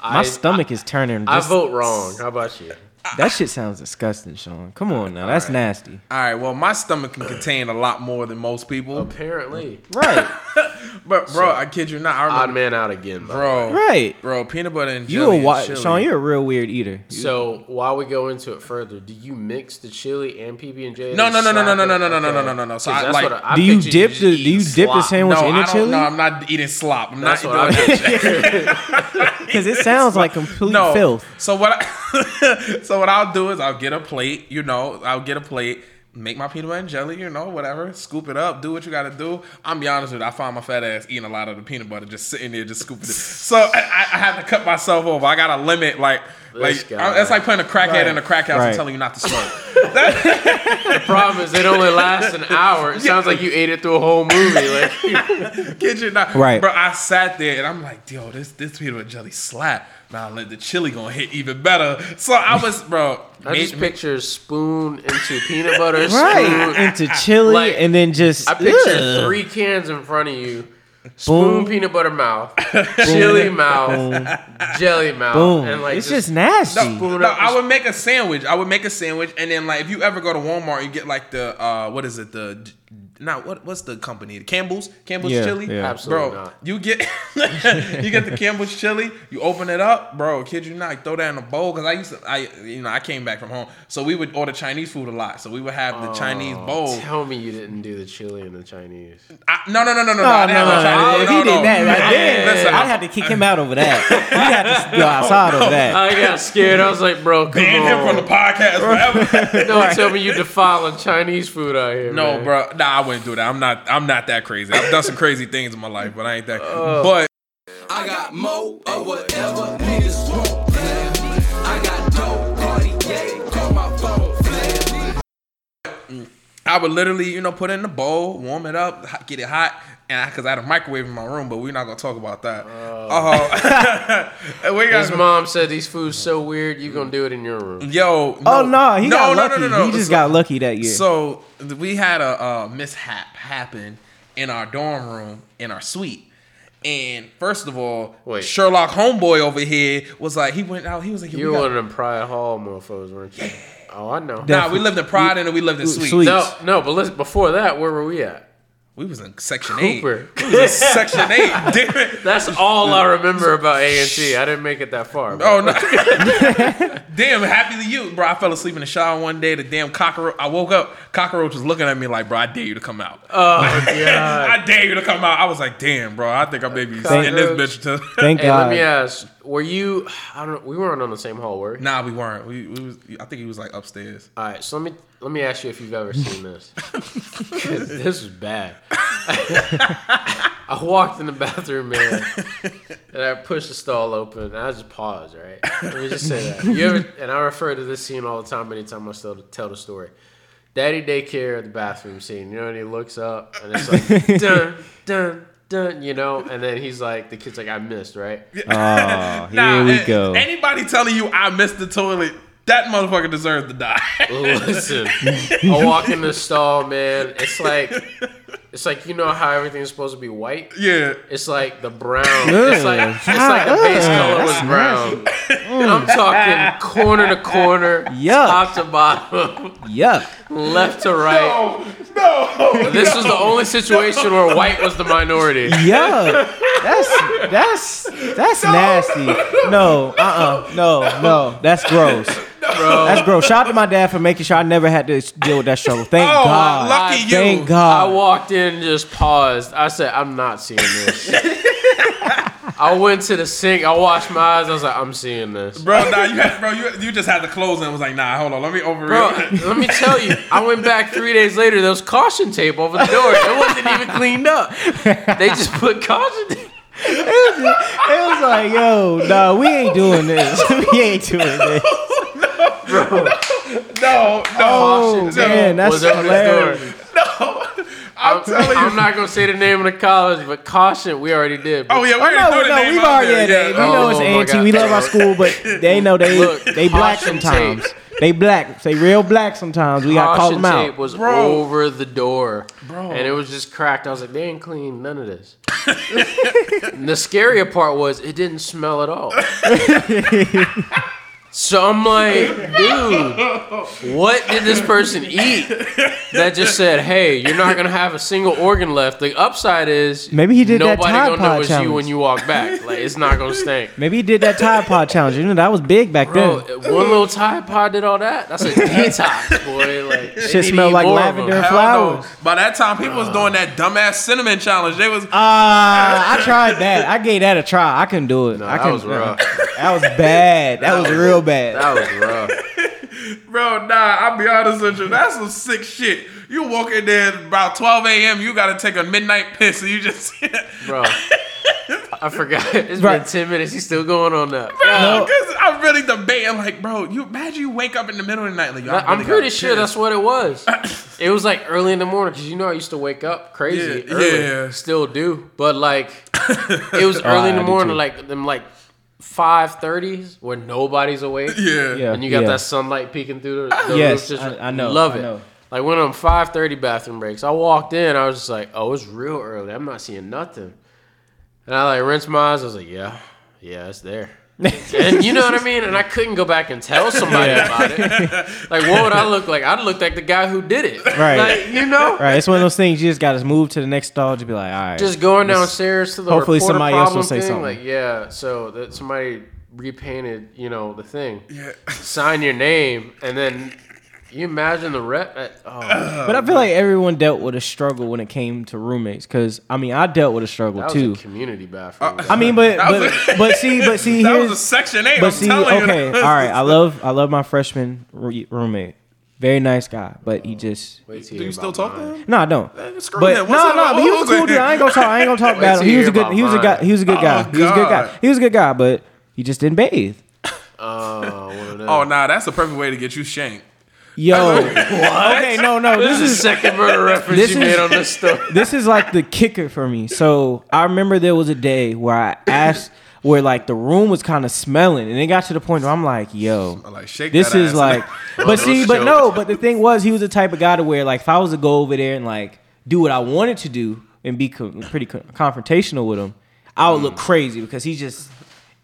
My I, stomach is turning. I Just, vote wrong. How about you? That shit sounds disgusting, Sean. Come on now, that's nasty. All right, well, my stomach can contain a lot more than most people. Apparently, Right, But bro, I kid you not, I odd man out again. by bro, right. bro, peanut butter and You jelly. a and wi- chili. Sean? You're a real weird eater. So while we go into it further, do you mix the chili and PB and J? No, no, no, no, no, no, no, no, no, no, no, no, no. So I, like, Do you dip the- do you dip the sandwich no, in the chili? No, I'm not eating slop. I'm That's not what doing I that. Because it sounds like complete no. filth. So what? I, so what I'll do is I'll get a plate. You know, I'll get a plate. Make my peanut butter and jelly, you know, whatever. Scoop it up. Do what you got to do. I'm be honest with you. I find my fat ass eating a lot of the peanut butter, just sitting there, just scooping it. So I, I have to cut myself off. I got to limit, like, like. I- that's like playing a crackhead Right. in a crack house Right. and telling you not to smoke. The problem is it only lasts an hour. It sounds like you ate it through a whole movie. Like Kid you not. Right. Bro, I sat there and I'm like, yo, this this peanut butter jelly slap. Now let the chili gonna hit even better. So I was, bro. I made- just picture spoon into peanut butter, Right spoon. into chili, Like, and then just I picture ugh. three cans in front of you. Spoon Boom. peanut butter mouth, chili mouth, jelly mouth, Boom. and like it's just, nasty. No, spoon no, up I would make a sandwich. I would make a sandwich, and then like if you ever go to Walmart, you get like the uh, what is it? The not what what's the company? The Campbell's Campbell's Yeah, chili. yeah. Absolutely bro, not. you get you get the Campbell's chili. You open it up, bro. Kid you not, throw that in a bowl because I used to I you know I came back from home, so we would order Chinese food a lot. So we would have the Chinese oh, bowl. Tell me you didn't do the chili and the Chinese. I, no, no, no, no, no, no. No, I no, didn't have no, no Chinese- no. If no, he did no. that, right there, Listen, I'd I- have to kick him out over that. He'd have to go outside over that. I got scared. I was like, bro, come ban him from the podcast forever. Don't tell me you defiling Chinese food out here. No, man. bro. Nah, I wouldn't do that. I'm not. I'm not that crazy. I've done some crazy things in my life, but I ain't that. But I got mo or whatever niggas want. I got I would literally, you know, put it in the bowl, warm it up, get it hot, and because I, had a microwave in my room, but we're not gonna talk about that. Oh, we His got mom said these foods so weird, you gonna do it in your room. yo. Oh no, he got no, lucky. No, no, no, He just So- got lucky that year. So we had a uh, mishap happen in our dorm room in our suite. And first of all, Wait. Sherlock Homeboy over here was like, he went out, he was like, You we were got- one of them Pride Hall mofos, weren't you? Oh, I know. Nah, we lived in Pride and we lived in Sweet. Suite. No, no, but listen, before that, where were we at? We was in Section Cooper. 8. We was in Section 8. Damn it. That's all I remember about A&T. I didn't make it that far. but- Oh no! damn, happy to you, bro. I fell asleep in the shower one day. The damn cockroach. I woke up. Cockroach was looking at me like, bro, I dare you to come out. Oh, God. I dare you to come out. I was like, damn, bro. I think I may be Thank- in this bitch. To Thank Hey, God. let me ask. Were you? I don't. know. We weren't on the same hall, were we? Nah, we weren't. We, we was. I think he was like upstairs. All right, so let me let me ask you if you've ever seen this. 'Cause this is bad. I walked in the bathroom, man, and I pushed the stall open. And I just paused, right? Let me just say that. You ever? And I refer to this scene all the time. Anytime I still tell the story. Daddy daycare, the bathroom scene. You know, and he looks up, and it's like dun dun dun. You know, and then he's like, the kid's like, I missed, right? Oh, here Nah, we go. Anybody telling you I missed the toilet, that motherfucker deserves to die. Listen, I walk in the stall, man. It's like, it's like you know how everything's supposed to be white. yeah. It's like the brown. It's like it's like the base color was brown. And I'm talking corner to corner, Yuck. top to bottom, Yuck. left to right. No. This was the only situation where white was the minority. Yuck. That's that's that's nasty. No, uh uh No, no. That's gross. Bro, That's gross. Shout out to my dad for making sure I never had to deal with that struggle. Thank Oh, God. lucky you. Thank God. I walked in and just paused. I said, I'm not seeing this. I went to the sink. I washed my eyes. I was like, I'm seeing this. Bro, nah, you had, bro, you, you just had to close and was like, nah, hold on, let me over. Bro, let me tell you, I went back three days later. There was caution tape over the door. It wasn't even cleaned up. They just put caution tape. It was, it was like, yo, no, we ain't doing this. we ain't doing this. no, no, Oh, Caution tape man, that's was hilarious. no. I'm I'm, telling you. I'm not gonna say the name of the college, but caution, we already did. Oh yeah, we Oh, already no, threw the no, name we've already there, had that. yeah. We know it's Oh, A&T. We love our school, but they know they Look, they black sometimes. tape. They black. They real black sometimes. We gotta call Caution them tape was Bro. over the door, Bro. and it was just cracked. I was like, they ain't clean none of this. the scarier part was it didn't smell at all. so I'm like, dude, what did this person eat that just said, hey, you're not gonna have a single organ left? The upside is Maybe he did that Tide gonna know Pod it's you challenge. when you walk back. Like it's not gonna stink. Maybe he did that Tide Pod challenge. You know that was big back Bro, then. one little Tide Pod did all that. That's a detox, boy. Like they Shit to smelled eat like more of lavender and Hell no. flowers. By that time, people was doing that dumbass cinnamon challenge. They was Ah, I tried that. I gave that a try. I couldn't do it. No, I that couldn't- was rough. That was bad. That was real bad. That was rough. Bro, nah, I'll be honest with you. That's some sick shit. You walk in there about 12 a.m., you gotta take a midnight piss, and you just. Bro. I forgot. It's Right. been 10 minutes. He's still going on that. Bro, because I'm really debating, like, bro, you imagine you wake up in the middle of the night, like, yo, I I'm really pretty gotta sure that's what it was. It was like early in the morning because you know I used to wake up crazy Yeah, early. yeah. Still do. But like, it was early in the morning, too. like them like 5:30s where nobody's awake. Yeah. Yeah. And you got yeah. that sunlight peeking through the, the Yes, roof. Just I- I know, Love I it. know. Like when I'm 5:30 bathroom breaks, I walked in. I was just like, "Oh, it's real early. I'm not seeing nothing." And I like rinsed my eyes. I was like, "Yeah, yeah, it's there." And you know what I mean? And I couldn't go back and tell somebody about it. Like, what would I look like? I'd look like the guy who did it. Right. Like, you know? Right, it's one of those things you just gotta move to the next stall. to be like, all right. Just going downstairs to the Hopefully somebody else will say thing, something. Like, yeah, so that somebody repainted, you know, the thing. Yeah. Sign your name, and then you imagine the rep. At, oh, but I feel like everyone dealt with a struggle when it came to roommates. Cause I mean, I dealt with a struggle that was too. a community bathroom. I mean, but That was but, but see, but see, That here's was a section eight. but I'm see, telling okay, you. all right. I love I love my freshman re- roommate. Very nice guy, but he just Wait Do you still about talk to him? no, I don't. Man, screw But him. no, What's no, up? but he was a Who's cool it? dude. I ain't gonna talk. I ain't gonna talk Wait bad. He was a hear good. He was a about guy. He was a good guy. Oh, he was a good guy. He was a good guy, but he just didn't bathe. Oh, one of. Oh, nah, that's the perfect way to get you shanked. Yo, okay, no, no. this, This is is the second murder reference this you is- made on this story. this is like the kicker for me. So I remember there was a day where I asked, where like the room was kind of smelling, and it got to the point where I'm like, yo, I like shake this is ass. like, but see, but no, but the thing was, he was the type of guy to where like if I was to go over there and like do what I wanted to do and be co- pretty co- confrontational with him, I would look mm. crazy because he just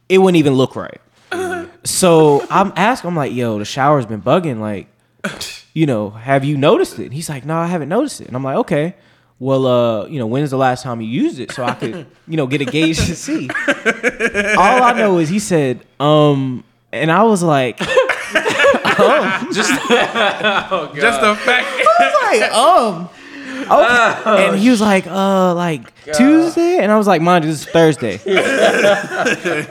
it wouldn't even look right. Mm. So I'm asking, I'm like, yo, the shower's been bugging, like you know, have you noticed it? He's like, no, I haven't noticed it. And I'm like, okay, well, uh, you know, when's the last time you used it so I could, you know, get a gauge to see. All I know is he said, um, and I was like, Just, oh, God. just the fact. I was like, um, okay. and he was like, uh, like Tuesday, and I was like, mind you, this is Thursday.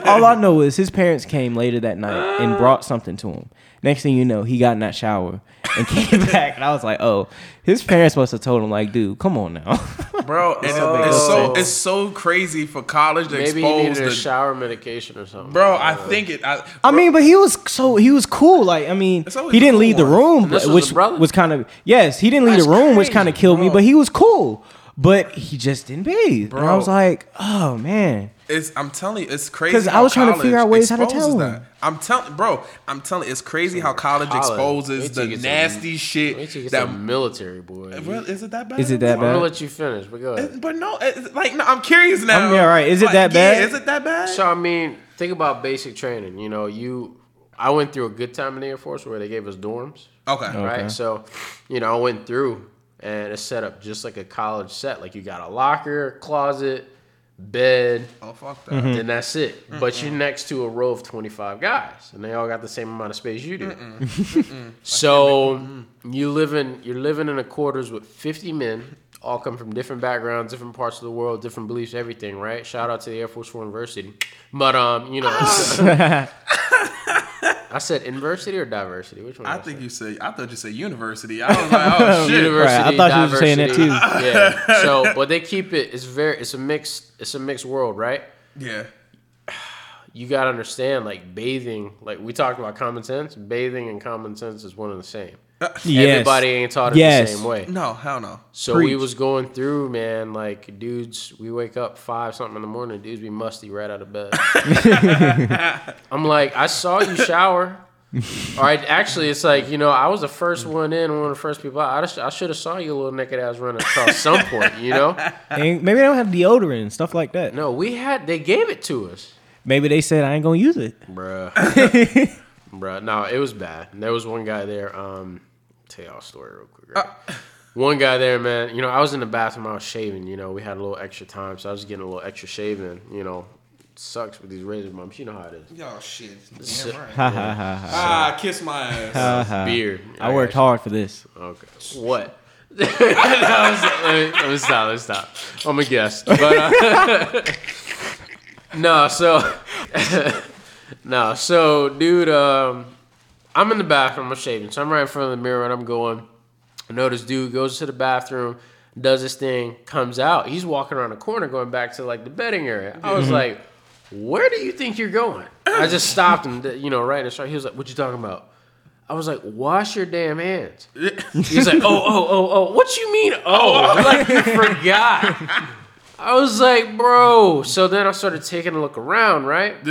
All I know is his parents came later that night and brought something to him. Next thing you know, he got in that shower and came back, and I was like, oh, his parents must have told him like, dude, come on now. bro. It's, Something it's so it's so crazy for college to Maybe he expose needed a shower medication or something. bro. I think it. I, I mean, but he was so he was cool. Like I mean, he didn't the leave the room, And but- was which was kind of yes, he didn't leave That's the room, which kind of killed me. But he was cool. But he just didn't bathe, and I was like, oh man. It's I'm telling you, it's crazy. 'Cause I was trying to figure out ways how to exposes tell that. him. I'm telling, bro. I'm telling. It's crazy how college, College. exposes the you get to nasty Wait shit till that. to military boy. Well, is it that bad? Is it that bad? I'm gonna let you finish, but go ahead. But no, it's like no, I'm curious now. I'm- yeah, right. Is it Like, that bad? Yeah, is it that bad? So I mean, think about basic training. You know, you I went through a good time in the Air Force where they gave us dorms, okay. Okay. right? So, you know, I went through and it's set up just like a college set. Like you got a locker, closet, bed, Oh fuck that. Mm-hmm. then that's it. But you're next to a row of 25 guys, and they all got the same amount of space you do. so you live in you're living in a quarters with 50 men, all come from different backgrounds, different parts of the world, different beliefs, everything. Right? Shout out to the Air Force One University. But um, you know, it's- I said university or diversity. Which one? I did think say? you say. I thought you said university. I was like, oh shit. University, Right, I thought you were saying that diversity. Yeah. So, but they keep it. It's very. It's a mixed. It's a mixed world, right? Yeah. you gotta understand like bathing like we talked about common sense bathing and common sense is one and the same Yes. everybody ain't taught it Yes. the same way No, hell no. so we was going through man like dudes we wake up five something in the morning dudes be musty right out of bed i'm like i saw you shower all right actually it's like you know i was the first one in one of the first people out. i, just- I should have saw you a little naked ass running across some point you know And maybe they don't have deodorant and stuff like that. no we had they gave it to us Maybe they said I ain't gonna use it. Bruh. Bruh. No, it was bad. And there was one guy there. Um, tell y'all a story real quick. Right? one guy there, man. You know, I was in the bathroom. I was shaving. You know, we had a little extra time, so I was getting a little extra shaving. You know, sucks with these razor bumps. You know how it is. Y'all shit. So- Damn right. Ah, kiss my ass. ha, ha. Beard. I worked hard for this. Okay. What? no, let, me, let me stop. Let me stop. I'm a guest. But uh, no, so no, so dude, um, I'm in the bathroom. I'm shaving, so I'm right in front of the mirror, and I'm going. I this dude goes to the bathroom, does his thing, comes out. He's walking around the corner, going back to like the bedding area. I was mm-hmm. like, "Where do you think you're going?" I just stopped him, you know, right in the start. He was like, "What you talking about?" I was like, "Wash your damn hands." He's like, "Oh, oh, oh, oh. What you mean? Oh, oh. like you forgot." I was like, "Bro." So then I started taking a look around, right?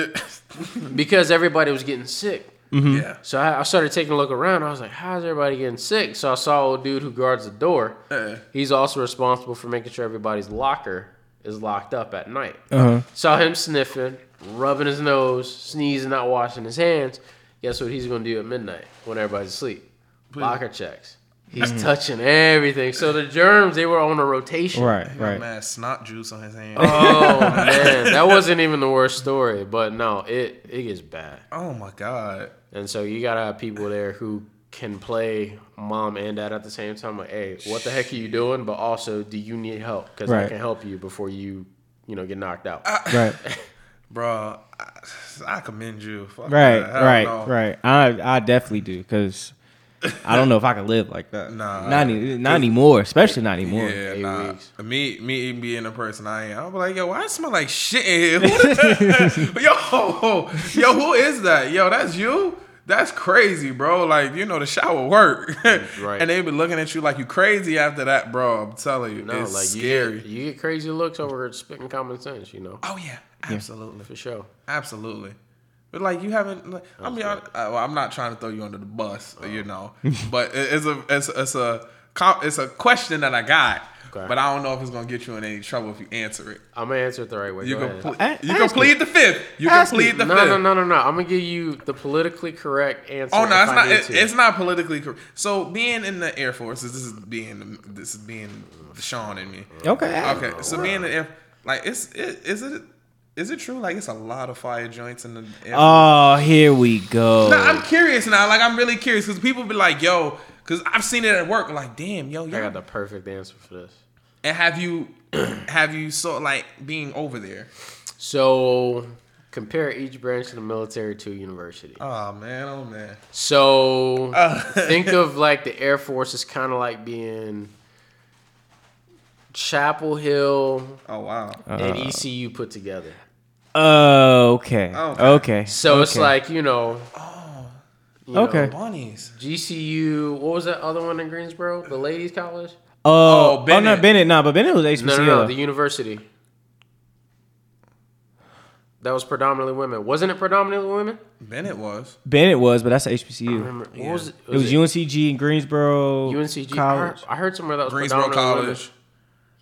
Because everybody was getting sick. Yeah. So I, I started taking a look around. I was like, "How's everybody getting sick?" So I saw old dude who guards the door. Uh. He's also responsible for making sure everybody's locker is locked up at night. Uh-huh. Saw him sniffing, rubbing his nose, sneezing, not washing his hands. Guess what he's gonna do at midnight when everybody's asleep? Locker checks. He's Mm-hmm. touching everything. So the germs they were on a rotation. Right, right. mad snot juice on his hand. Oh man, that wasn't even the worst story. But no, it it gets bad. Oh my god. And so you gotta have people there who can play mom and dad at the same time. Like, hey, what the heck are you doing? But also, do you need help? Because I can help you before you, you know, get knocked out. Right, Bro, I, I commend you. Fuck right, that. Hell right, no. right. I I definitely do because I don't know if I could live like that. Nah. not, any- not anymore, especially not anymore. Yeah, Eight nah. weeks. Me, me being the person I am, I'm like, yo, why it smell like shit in here? Yo, yo, who is that? Yo, that's you. That's crazy, bro. Like, you know, the shower work, Right. and they be looking at you like you crazy after that, bro. I'm telling you, No, it's like scary. You get, you get crazy looks over spitting common sense. You know, oh yeah, absolutely, for sure. absolutely. But like, you haven't. Like, I mean, I, I, well, I'm not trying to throw you under the bus, Oh. you know, but it- it's a, it's, it's a, it's a question that I got. Okay. But I don't know if it's gonna get you in any trouble if you answer it. I'm gonna answer it the right way. You Go can, ple- A- you ask can me. plead the fifth. You Ask can me. plead the no, fifth. no, no, no, no. I'm gonna give you the politically correct answer. Oh no, if it's I not. It, it's not politically correct. So being in the Air Force, this is being this is being Sean and me. Okay. Okay, so being in the Air, like it's it, is it is it true? Like it's a lot of fire joints in the Air Oh, here we go. Nah, I'm curious now. Like I'm really curious because people be like, "Yo," Because I've seen it at work. Like, damn, yo, yo. I got the perfect answer for this. And have you, have you saw like being over there? So compare each branch of the military to a university. Oh man, oh man. So Uh. think of like the Air Force is kind of like being Chapel Hill Oh wow. and uh, ECU put together. Oh, okay. Oh, okay. Okay. So it's like you know. Oh, you know, Okay. Bunnies. GCU. What was that other one in Greensboro? The ladies' college? Oh, Oh, oh, Bennett. not Bennett. Nah, but Bennett was HBCU. No, no, no. The university. That was predominantly women. Wasn't it predominantly women? Bennett was. Bennett was, but that's HBCU. Remember, what was it? It was UNCG in Greensboro. UNCG. I College. heard, I heard somewhere that was Greensboro predominantly College. women.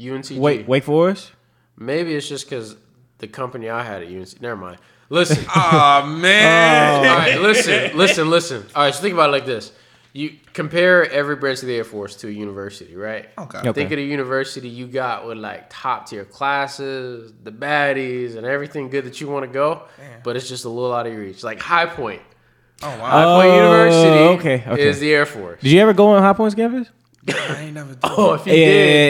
UNCG. Wait, Wake Forest. Maybe it's just because the company I had at UNC. Never mind. Listen. Oh man. All right, listen, listen, listen. All right, so think about it like this: you compare every branch of the Air Force to a university, right? Okay. Okay. Think of the university you got with like top tier classes, the baddies, and everything good that you want to go, but it's just a little out of your reach. Like High Point, Oh wow. High. Point Oh, University okay, okay. is the Air Force. Did you ever go on High Points campus? I ain't never. Oh, did Oh, if you Yeah,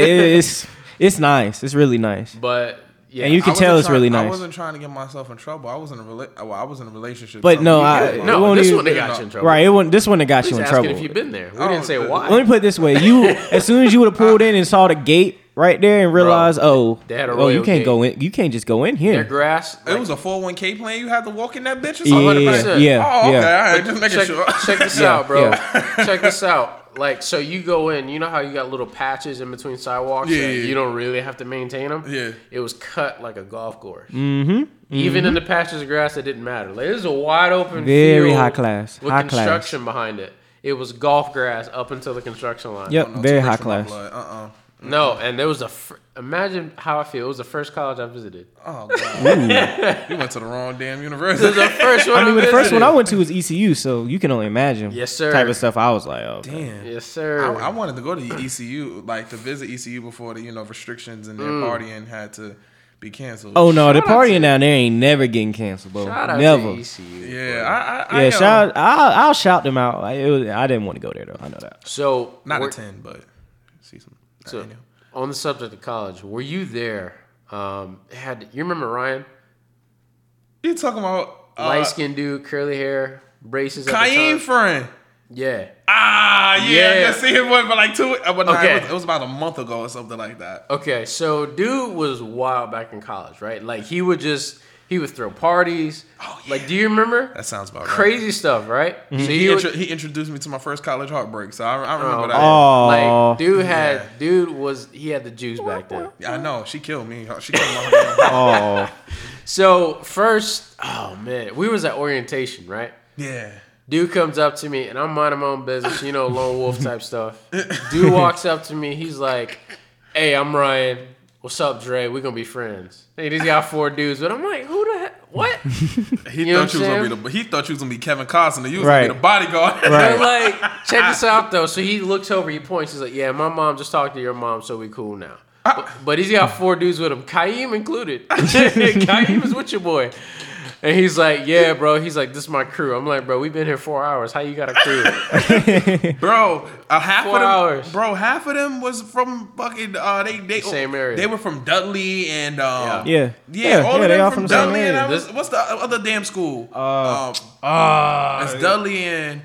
did, it's it's nice. It's really nice. but yeah, And you can tell it's trying- really nice. I nice. wasn't trying to get myself in trouble. I was in a rela- well, I was in a relationship. But so no, I- get it. it no, won't this even- one they got you in trouble. Right, it wouldn't. This one that got He's you in asking trouble. if you've been there. We Oh, didn't say the- why. Let me put it this way: you, as soon as you would have pulled in and saw the gate right there and realized, oh, they a oh, you can't gate. go in. You can't just go in Their here. grass. It was a 401k plan. You had to walk in that bitch or Yeah, something. yeah, 100%. yeah, Oh, okay. yeah. All right, just making check, sure. check this Yeah, out, bro. yeah. check this out. Like, so you go in, you know how you got little patches in between sidewalks? Yeah, that yeah, You don't really have to maintain them? Yeah. It was cut like a golf course. Mm-hmm. Even in the patches of grass, it didn't matter. Like, this is a wide open Very field high class. With High class. construction behind it. It was golf grass up until the construction line. Yep, Oh, no, very high rich for my class. blood. Uh-uh. No, and there was a. Fr- imagine how I feel. It was the first college I visited. Oh god. you went to the wrong damn It was university. the first one I mean, I the first one I went to was ECU, so you can only imagine. Yes, sir. Type of stuff. I was like, oh, Damn. Yes, sir. I, I wanted to go to ECU, like to visit ECU before the you know restrictions and their Mm. partying had to be canceled. oh no, the Shout out partying to- down there ain't never getting canceled, bro. Shout out never. to ECU. yeah, I, I, I Yeah, um, shout. I'll, I'll shout them out. I, it was, I didn't want to go there though. I know that. So not a ten, but see some. So, on the subject of college, were you there? Um, had you remember Ryan, you talking about uh, light skinned dude, curly hair, braces? Kaim friend? Yeah. Ah, yeah, Yeah. yeah. See him but like two. Uh, but nah, Okay. it, was, it was about a month ago or something like that. Okay, so dude was wild back in college, right? Like he would just he would throw parties. Oh, Like, do you remember? That sounds about right. Crazy stuff, right? Mm-hmm. So He, he would, intro- he introduced me to my first college heartbreak, so I, I remember Oh, that. Oh. like dude had Yeah. dude was he had the juice back then. Yeah, I know. She killed me. She killed my. Oh, So first, oh man, we was at orientation, right? Yeah. Dude comes up to me and I'm minding my own business, you know, lone wolf type stuff. Dude walks up to me, he's like, "Hey, I'm Ryan. What's up, Dre? We're gonna be friends." Hey, he's got four dudes, but I'm like, "Who the heck? What?" He You thought what you was gonna be the. He thought you was gonna be Kevin Costner. You was Right. gonna be the bodyguard. Right. But like, check this out though. So he looks over, he points, he's like, "Yeah, my mom just talked to your mom, so we cool now." Ah. But, but he's got four dudes with him, Kaim included. Kaim is with your boy. And he's like, yeah, bro. He's like, this is my crew. I'm like, bro, we've been here four hours. How you got a crew? bro. Uh, half Four of them, hours. bro. Half of them was from fucking. Uh, they they Same area. They were from Dudley and um, yeah, yeah, all yeah. of They them all from, from Dudley. And. I was, what's the other damn school? Uh, um, Ah, it's Dudley and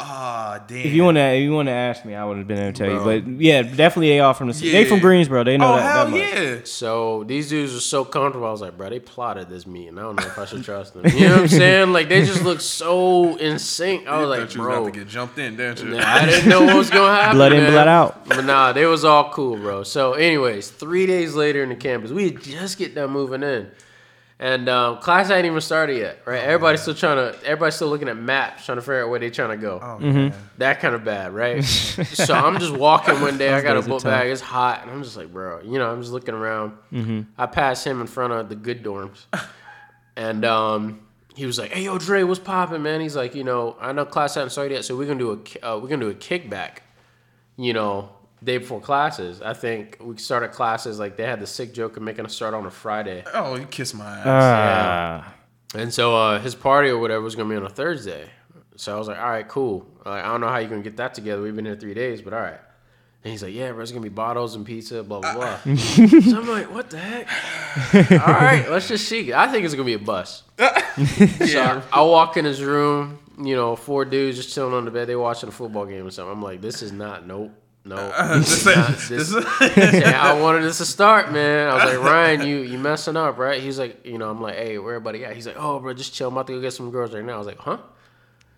ah damn. If you want to, if you want to ask me, I would have been able to tell Bro. you. But yeah, definitely they all from the. City. They from Greensboro. They know oh that. hell that much. yeah. So these dudes are so comfortable. I was like, bro, they plotted this meeting. I don't know if I should trust them. You know what I'm saying? Like they just look so in sync. I was You like, thought you was about bro, to get jumped in, didn't you? Nah, I didn't know what was gonna happen. Blood in, man. blood out. But nah, they was all cool, bro. So, anyways, three days later in the campus, we had just get done moving in, and um, class hadn't even started yet. Right? Everybody's still trying to. Everybody's still looking at maps, trying to figure out where they trying to go. Oh, Mm-hmm. man. That kind of bad, right? so I'm just walking one day. I got a days are book tough. bag. It's hot, and I'm just like, bro, you know, I'm just looking around. Mm-hmm. I pass him in front of the good dorms, and um, he was like, "Hey, yo, Dre, what's popping, man?" He's like, "You know, I know class hasn't started yet, so we're gonna do a uh, we're gonna do a kickback, you know, day before classes. I think we started classes like they had the sick joke of making us start on a Friday, Oh, you kiss my ass. Ah, and so uh, his party or whatever was gonna be on a Thursday. So I was like, all right, cool. Like, I don't know how you're gonna get that together. We've been here three days, but all right. And he's like, yeah, bro, it's gonna be bottles and pizza, blah blah blah. so I'm like, what the heck? all right, let's just see. I think it's gonna be a bus. So I, I walk in his room, you know, four dudes just chilling on the bed. They watching a football game or something. I'm like, this is not. Nope. Nope. This Nah, this- this- yeah, I wanted this to start, man. I was like, Ryan, you you messing up, right? He's like, you know, I'm like, hey, where everybody at? He's like, oh, bro, just chill. I'm about to go get some girls right now. I was like, huh?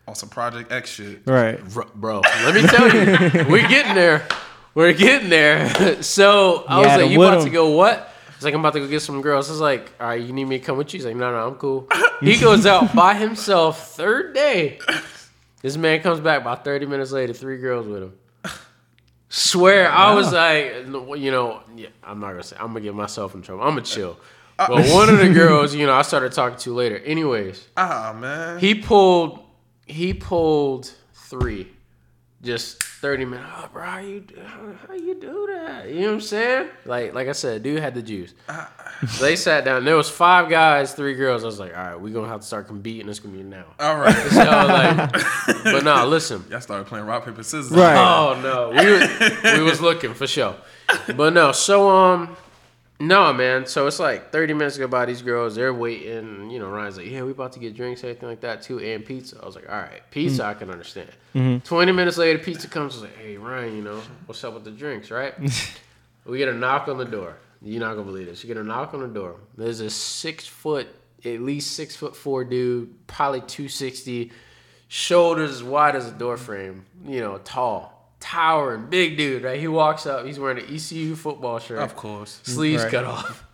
on some Project X shit. Right. Bro, bro, let me tell you, we're getting there. We're getting there. so I You was like, you with about to go what? He's like, I'm about to go get some girls. I was like, all right, you need me to come with you? He's like, no, no, I'm cool. He goes out by himself, third day. This man comes back about 30 minutes later, three girls with him. Swear, I was like, you know, yeah, I'm not gonna say, I'm gonna get myself in trouble. I'm gonna chill. But one of the girls, you know, I started talking to later. Anyways, Ah man. he pulled he pulled three just 30 minutes. Oh, bro how you how, how you do that? You know what i'm saying? Like like i said dude had the juice. So they sat down. There was five guys three girls. I was like all right we're gonna have to start competing it's gonna be now. All right. so like but no listen. Y'all started playing rock paper scissors. Right. Oh no, we was, we was looking for sure, but no. So um, no man. So it's like thirty minutes go by. These girls they're waiting. You know, Ryan's like, yeah, we about to get drinks, everything like that too, and pizza. I was like, all right, pizza, mm-hmm. I can understand. Mm-hmm. Twenty minutes later, pizza comes. I was like, hey Ryan, you know what's up with the drinks, right? we get a knock on the door. You're not gonna believe this. You get a knock on the door. There's a six foot, at least six foot four dude, probably two sixty shoulders as wide as a door frame, you know, tall, towering, big dude, right? He walks up, he's wearing an ECU football shirt, Of course. sleeves Right. cut off.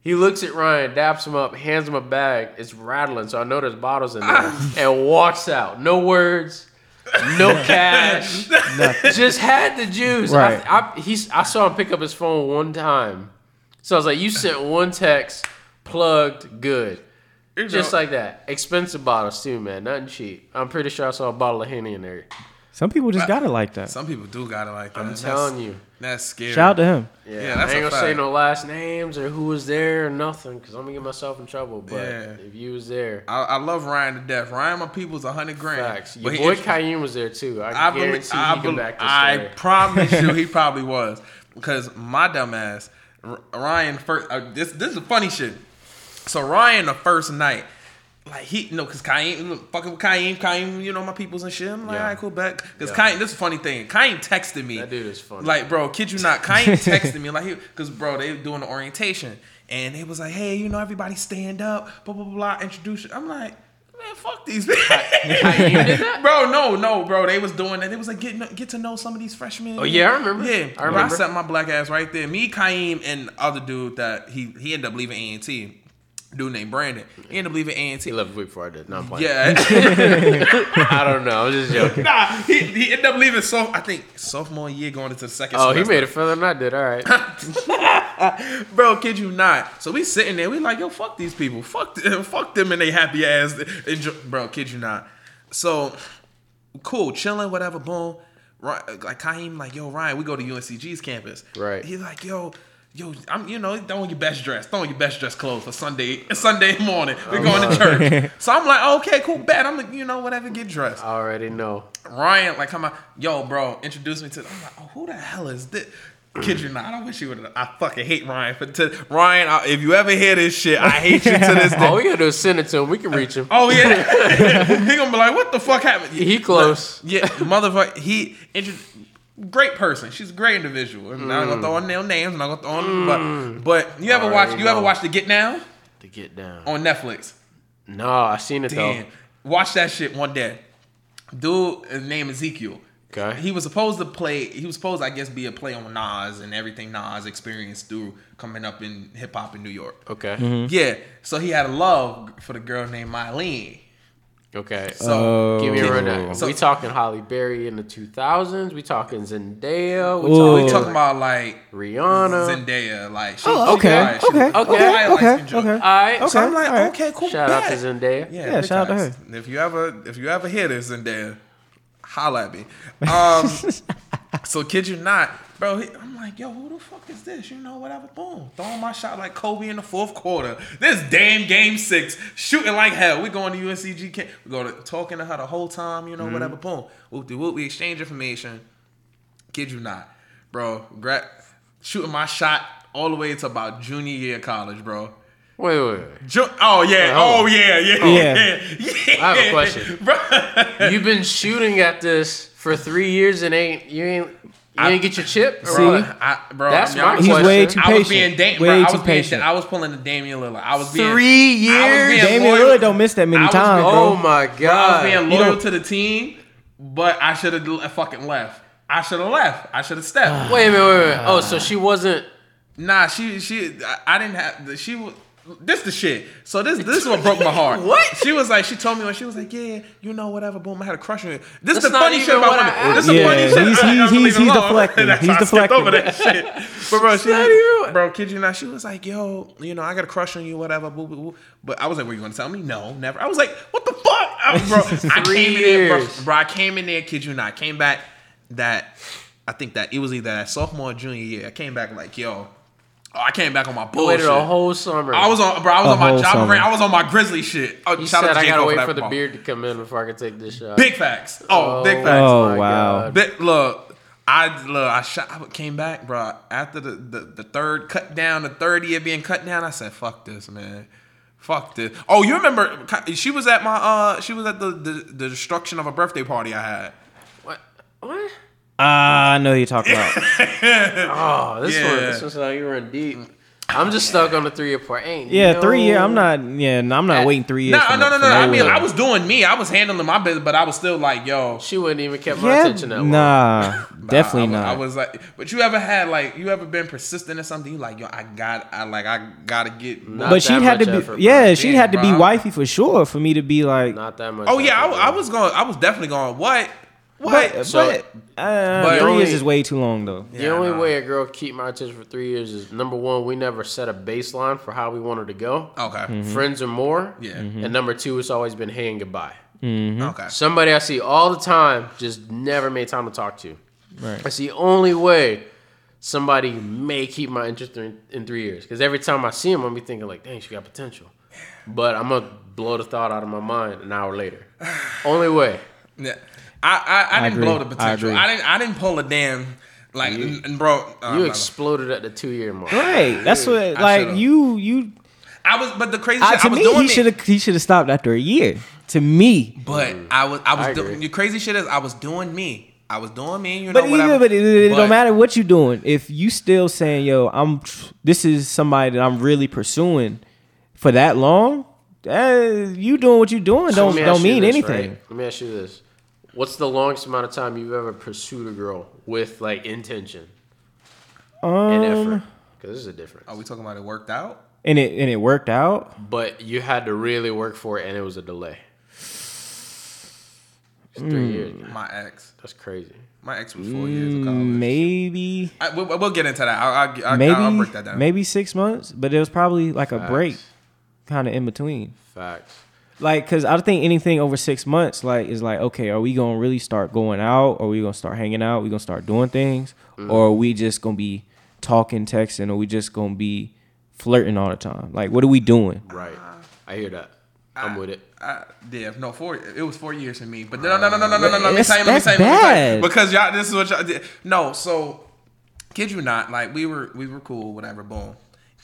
He looks at Ryan, daps him up, hands him a bag. It's rattling, so I know there's bottles in there, and walks out. No words, no cash, just had the juice. Right. I, I, he's, I saw him pick up his phone one time, so I was like, "You sent one text, plugged, good." You Just know, like that. Expensive bottles too, man. Nothing cheap. I'm pretty sure I saw a bottle of Henny in there. Some people just got it like that. some people do got it like that. I'm That's- telling you. That's scary. Shout out to him. Yeah, Yeah, that's I ain't gonna say no last names or who was there or nothing, cause I'm gonna get myself in trouble. But Yeah. if you was there, I, I love Ryan to death. Ryan, my people's a hundred grand. facts. Your But boy int- Caillou was there too. I, I guarantee believe. He can bel- back I promise you, he probably was because my dumbass Ryan. First, uh, this this is funny shit. So Ryan, the first night, like he no, cause Kaim fucking with Kaim, Kaim, you know my peoples and shit. I'm like, Yeah. all right, cool, back. Cause Yeah. Kaim, this is a funny thing. Kaim texted me. That dude is funny. Like, bro, kid you not, Kaim texted me like, he, cause bro, they doing the orientation and it was like, hey, you know, everybody stand up, blah blah blah, introduce you. I'm like. Man, fuck these people. Caillou did that? Bro, no, no, bro. They was doing that. It was like getting get to know some of these freshmen. Oh, yeah, I remember. Yeah, I Bro, I remember. set my black ass right there. Me, Kaim, and other dude that he he ended up leaving A and T. Dude named Brandon. He ended up leaving A and He T. left before I did. No, I'm playing. Yeah, I don't know. I'm just joking. nah. He, he ended up leaving. So I think sophomore year going into the second. Oh, he made it further than I did. All right. Bro, kid you not. So we sitting there, we like, yo, fuck these people. Fuck them, fuck them and they happy ass. Enjoy. Bro, kid you not. So cool, chilling, whatever, boom. Right, like Kaim, like, yo, Ryan, we go to UNCG's campus. Right. He's like, yo, yo, I'm, you know, throw on your best dress, throw on your best dress clothes for Sunday, Sunday morning. We're going to church. So I'm like, okay, cool, bet. I'm like, you know, whatever, get dressed. I already know. Ryan, like, come on, yo, bro, introduce me to. I'm like, oh, who the hell is this? Kid you not, I wish you would. I fucking hate Ryan. But to Ryan, I, if you ever hear this shit, I hate you to this day. All we gotta do is send it to him. We can reach him. Oh yeah, he gonna be like, "What the fuck happened?" He close. Yeah, motherfucker. He intro- great person. She's a great individual. I'm not gonna throw on no names. I'm not gonna throw on, but mm. but you ever watch? You ever watch The Get Down The get down. on Netflix? No, I seen it Damn, though. watch that shit one day. Dude, his name Ezekiel. Okay. He was supposed to play. He was supposed, I guess, be a play on Nas and everything Nas experienced through coming up in hip hop in New York. Okay. Mm-hmm. Yeah, so he had a love for the girl named Mylene. Okay. So Give me a Oh. rundown. So- we talking Halle Berry in the 2000s. We talking Zendaya. We talking we talking about like Rihanna. Zendaya, like she, Oh, she okay, alright, she- okay, she okay, alright, like, okay, okay. All right. Okay. So I'm like, alright. okay, cool. Shout out to. Zendaya. Yeah, Yeah, big shout out to her. If you ever, if you ever hear this, Zendaya, holla at me. Um, so kid you not, bro. He, I'm like, yo, who the fuck is this? You know, whatever. Boom, throwing my shot like Kobe in the fourth quarter. This damn game six, shooting like hell. We going to UNCG. camp. We going to talking to her the whole time. You know, whatever. Mm-hmm. Boom, whoop de whoop. We exchange information. Kid you not, bro. Gra- shooting my shot all the way to about junior year college, bro. Wait, wait, wait. Ju- oh yeah, hold oh yeah, yeah, Yeah. yeah. yeah. I have a question. bro. You've been shooting at this for three years and ain't you ain't you I- ain't get your chip? Or See? I, bro, That's I mean, my I He's question. way too I was patient. being Dame, way bro, I too was being, patient. I was pulling the Damian Lillard. I was being Three I was years. being Damian loyal- Lillard don't miss that many was times, being- bro. Oh my Bro, I was god! being You loyal to the team, but I should have fucking left. I should have left. I should have stepped. Wait a minute, wait a minute. Oh, so she wasn't. Nah, she she I, I didn't have she was this the shit. So this this is what broke my heart. What? She was like, she told me when she was like, yeah, you know, whatever. Boom, I had a crush on you. This That's is the not funny shit about what I women. This asked. is the funny shit. he's- I'm he's- he's deflecting. That's He's why I skipped deflecting. over that shit. But bro, she, not even- bro, kid you not, she was like, yo, you know, I got a crush on you, whatever. Boo, boo, boo. But I was like, were you gonna tell me? No, never. I was like, what the fuck, I, bro? I came in there, bro, years. bro. I came in there, kid you not, came back that. I think that it was either that sophomore or junior year. I came back like, yo, oh, I came back on my You bullshit. waited a whole summer. I was on, bro. I was A on my job. summer. I was on my Grizzly shit. Oh, You shout said out to I J. gotta Cole wait that for the ball. beard to come in before I can take this shot. Big facts. Oh, big facts. Oh, wow. Big, look, I look. I shot. I came back, bro. After the, the the third cut down, the third year being cut down, I said, "Fuck this, man." Fuck this. Oh, you remember? She was at my. uh She was at the the, the destruction of a birthday party I had. What? What? Ah, I know who you're talking about. Oh, this Yeah. one. This one's how you run deep. I'm just stuck on the three year part. Ain't Yeah, no- three year. I'm not. Yeah, no, I'm not At- waiting three years. No, no, no, no. I mean. I was doing me. I was handling my business, but I was still like, yo. She wouldn't even kept my Yeah, attention that long. nah, definitely I, not. I was like, but you ever had like, you ever been persistent in something? You like, yo, I got, I like, I gotta get. Not but she that had to be. effort, yeah, she Damn, had to be wifey for sure for me to be like. Not that much. Oh yeah, I, I was going. I was definitely going. What? What? But, So- but, uh, but three only- years is way too long though. The Yeah, only nah. way a girl keep my attention for three years is number one, we never set a baseline for how we want her to go. okay. Mm-hmm. Friends or more. Yeah. And number two, it's always been hey and goodbye. Okay. Somebody I see all the time just never made time to talk to. Right. That's the only way somebody may keep my interest in, in three years. Because every time I see him, I'm be thinking like, dang, she got potential. But I'm gonna blow the thought out of my mind an hour later. only way. Yeah. I I, I, didn't agree. blow the potential. agree. I, didn't I didn't pull a damn like and, and bro. uh, You exploded at the two year mark. Right. That's what. Like you. You. I was, but the crazy Uh, shit, to I was me, doing he should have. He should have stopped after a year. To me. But I was, I was I doing. The crazy shit is, I was doing me. I was doing me. You know, But even, whatever. but it, it But- don't matter what you're doing. If you still saying, "Yo, I'm," this is somebody that I'm really pursuing for that long. Uh, you doing what you doing So don't let don't mean this, anything. right? Let me ask you this: What's the longest amount of time you've ever pursued a girl with like intention and effort? Um, Because there's a difference. Are we talking about it worked out? and it and it worked out. But you had to really work for it, and it was a delay. It's three years. My ex. That's crazy. My ex was four years of college. Maybe, I, we'll, we'll get into that. I'll, I'll, I'll, maybe, I'll break that down. maybe six months. But it was probably like a break, kind of in between. Facts. Like, cause I don't think anything over six months, like, is like, okay, are we gonna really start going out? Are we gonna start hanging out? we gonna start doing things, Mm-hmm. or are we just gonna be talking, texting, or we just gonna be flirting all the time? Like, what are we doing? Right. I hear that. I'm with it. I, yeah, no, four. It was four years for me. But no, no, no, no, no, no, no. Let me tell you. Let me tell you. Let me tell you. bad. Because y'all, this is what y'all did. No, so kid you not, like we were, we were cool, whatever, boom,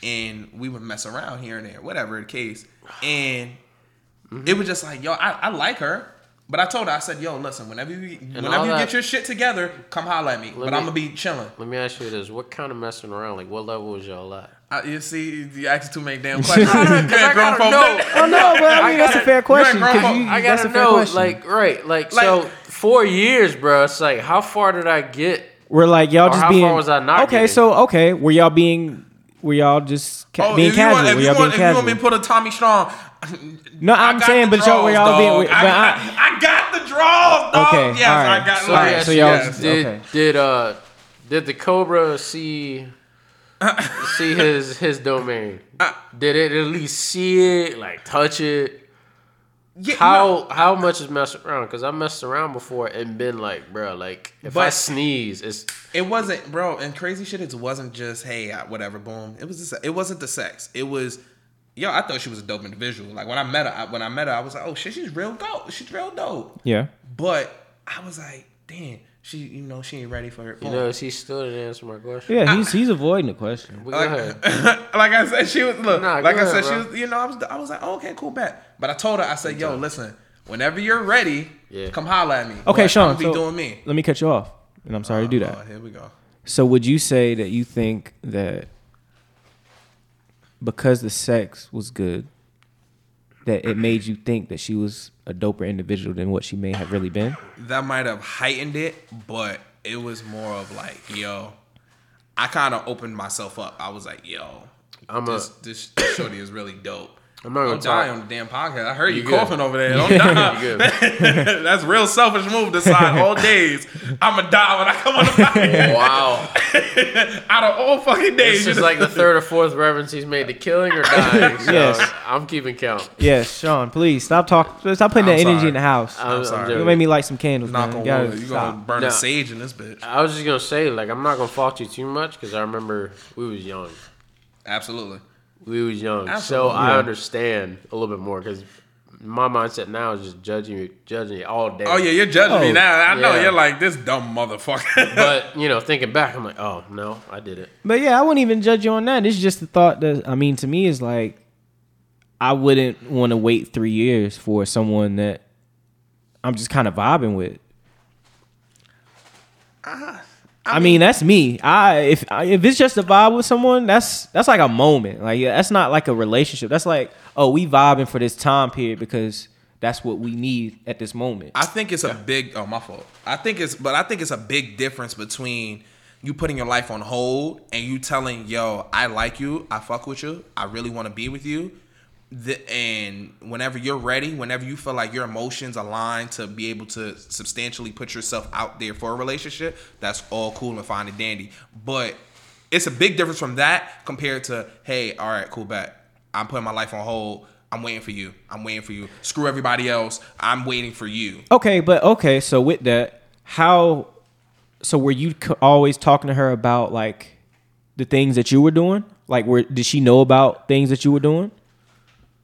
and we would mess around here and there, whatever the case, and Mm-hmm. it was just like, yo, I, I like her. But I told her, I said, "Yo, listen. Whenever you, all whenever you that- get your shit together, come holler at me. but me- I'm gonna be chilling. Let me ask you this: What kind of messing around? Like, what level was y'all at? I, you see, you asked too many damn questions. I gotta grown folk. know. Oh no, but I mean that's a gotta- fair question. grown 'cause you- I gotta know, like, right, like, so four years, bro. It's like, how far did I get? we're like y'all Or just how being far was I not okay. getting? So okay, were y'all being were y'all just ca- Oh, being if you want, casual? if were y'all want, being if you want me to put a Tommy Strong, No, I I'm got saying, the but y'all were draws, y'all being. dog. But I, I, I, I got the draws, dog. Okay, yes, all right. I got. So, So, Alright, yes, so y'all- yes. Did Okay. did uh did the Cobra see see his his domain? Uh, Did it at least see it, like touch it? Yeah, How no. how much is messing around? Because I messed around before and been like, bro, like if I But- sneeze, it's It wasn't, bro. And crazy shit. It wasn't just hey, uh, whatever, boom. It was the, it wasn't the sex. It was, yo. I thought she was a dope individual. Like when I met her, I, when I met her, I was like, oh shit, she's real dope. She's real dope. Yeah. But I was like, damn, she, you know, she ain't ready for it. you know, she still didn't answer my question. Yeah, he's he's avoiding the question. But go like, ahead. like I said, she was look. Nah, like go I said, ahead, she was. You know, I was. I was like, oh, okay, cool, bet. But I told her, I said, yo, listen, whenever you're ready, Yeah. come holler at me. Okay, But Sean. I'm so be doing me. Let me cut you off, and I'm sorry to do oh, that. Oh, here we go. So would you say that you think that because the sex was good, that it made you think that she was a doper individual than what she may have really been? that might have heightened it, but it was more of like, yo, I kind of opened myself up. I was like, yo, I'm a- this, this this shorty is really dope. I'm not gonna Don't die on the damn podcast. I heard you, You coughing over there. Don't die. You good. That's real selfish move. Decide all days I'ma die when I come on the podcast. Wow, Out of all fucking days, this is just- like the third or fourth reference he's made to killing or dying. So Yes. I'm keeping count. Yes, Sean. Please stop talking. Stop putting I'm that energy in the house. I'm, I'm sorry. you joking. made me light some candles, knock man. on You gotta wood. You gonna burn No. a sage in this bitch? I was just gonna say, like, I'm not gonna fault you too much because I remember we was young. Absolutely. We was young, Absolutely. so I understand a little bit more because my mindset now is just judging you, judging you all day. Oh yeah, you're judging Oh, me now. I know yeah. you're like this dumb motherfucker. But you know, thinking back, I'm like, oh no, I did it. But yeah, I wouldn't even judge you on that. It's just the thought that I mean to me is like I wouldn't want to wait three years for someone that I'm just kind of vibing with. Ah, I, mean, that's me. I if if it's just a vibe with someone, that's that's like a moment. Like yeah, that's not like a relationship. That's like oh, we vibing for this time period because that's what we need at this moment. I think it's a big. Oh, my fault. I think it's, but I think it's a big difference between you putting your life on hold and you telling, "Yo, I like you. I fuck with you. I really want to be with you." The, and whenever you're ready, whenever you feel like your emotions align to be able to substantially put yourself out there for a relationship, that's all cool and fine and dandy. But it's a big difference from that compared to, hey, all right, cool, bet. I'm putting my life on hold. I'm waiting for you. I'm waiting for you. Screw everybody else. I'm waiting for you. Okay, but okay, so with that, how so were you always talking to her about like the things that you were doing? Like were did she know about things that you were doing?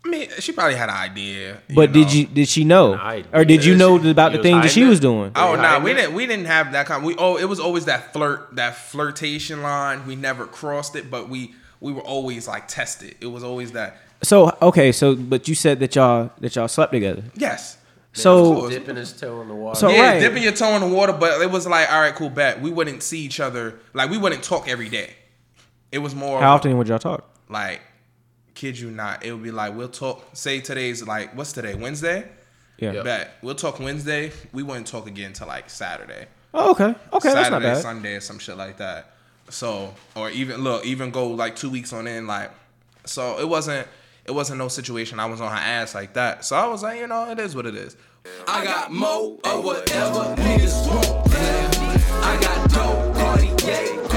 I mean, she probably had an idea. But did you did she know? Or did you know about the was things that she hiding was doing? Oh no, hiding we didn't. We didn't have that kind. We oh, it was always that flirt, that flirtation line. We never crossed it, but we we were always like tested. It was always that. So okay, so but you said that y'all that y'all slept together. Yes. So- Dipping his toe in the water. So- yeah, right. dipping your toe in the water, but it was like, all right, cool, bet. We wouldn't see each other. Like we wouldn't talk every day. It was more How often would y'all talk? like, kid you not, it would be like we'll talk. Say today's like what's today? Wednesday. Yeah. Yep. Bet we'll talk Wednesday. We wouldn't talk again till like Saturday. Oh, okay. Okay. Saturday, Sunday, or some shit like that. So, or even look, even go like two weeks on end. Like, so it wasn't. It wasn't no situation I was on her ass like that. So I was like, you know, it is what it is. I got mo or whatever niggas want. I got dope, Cartier.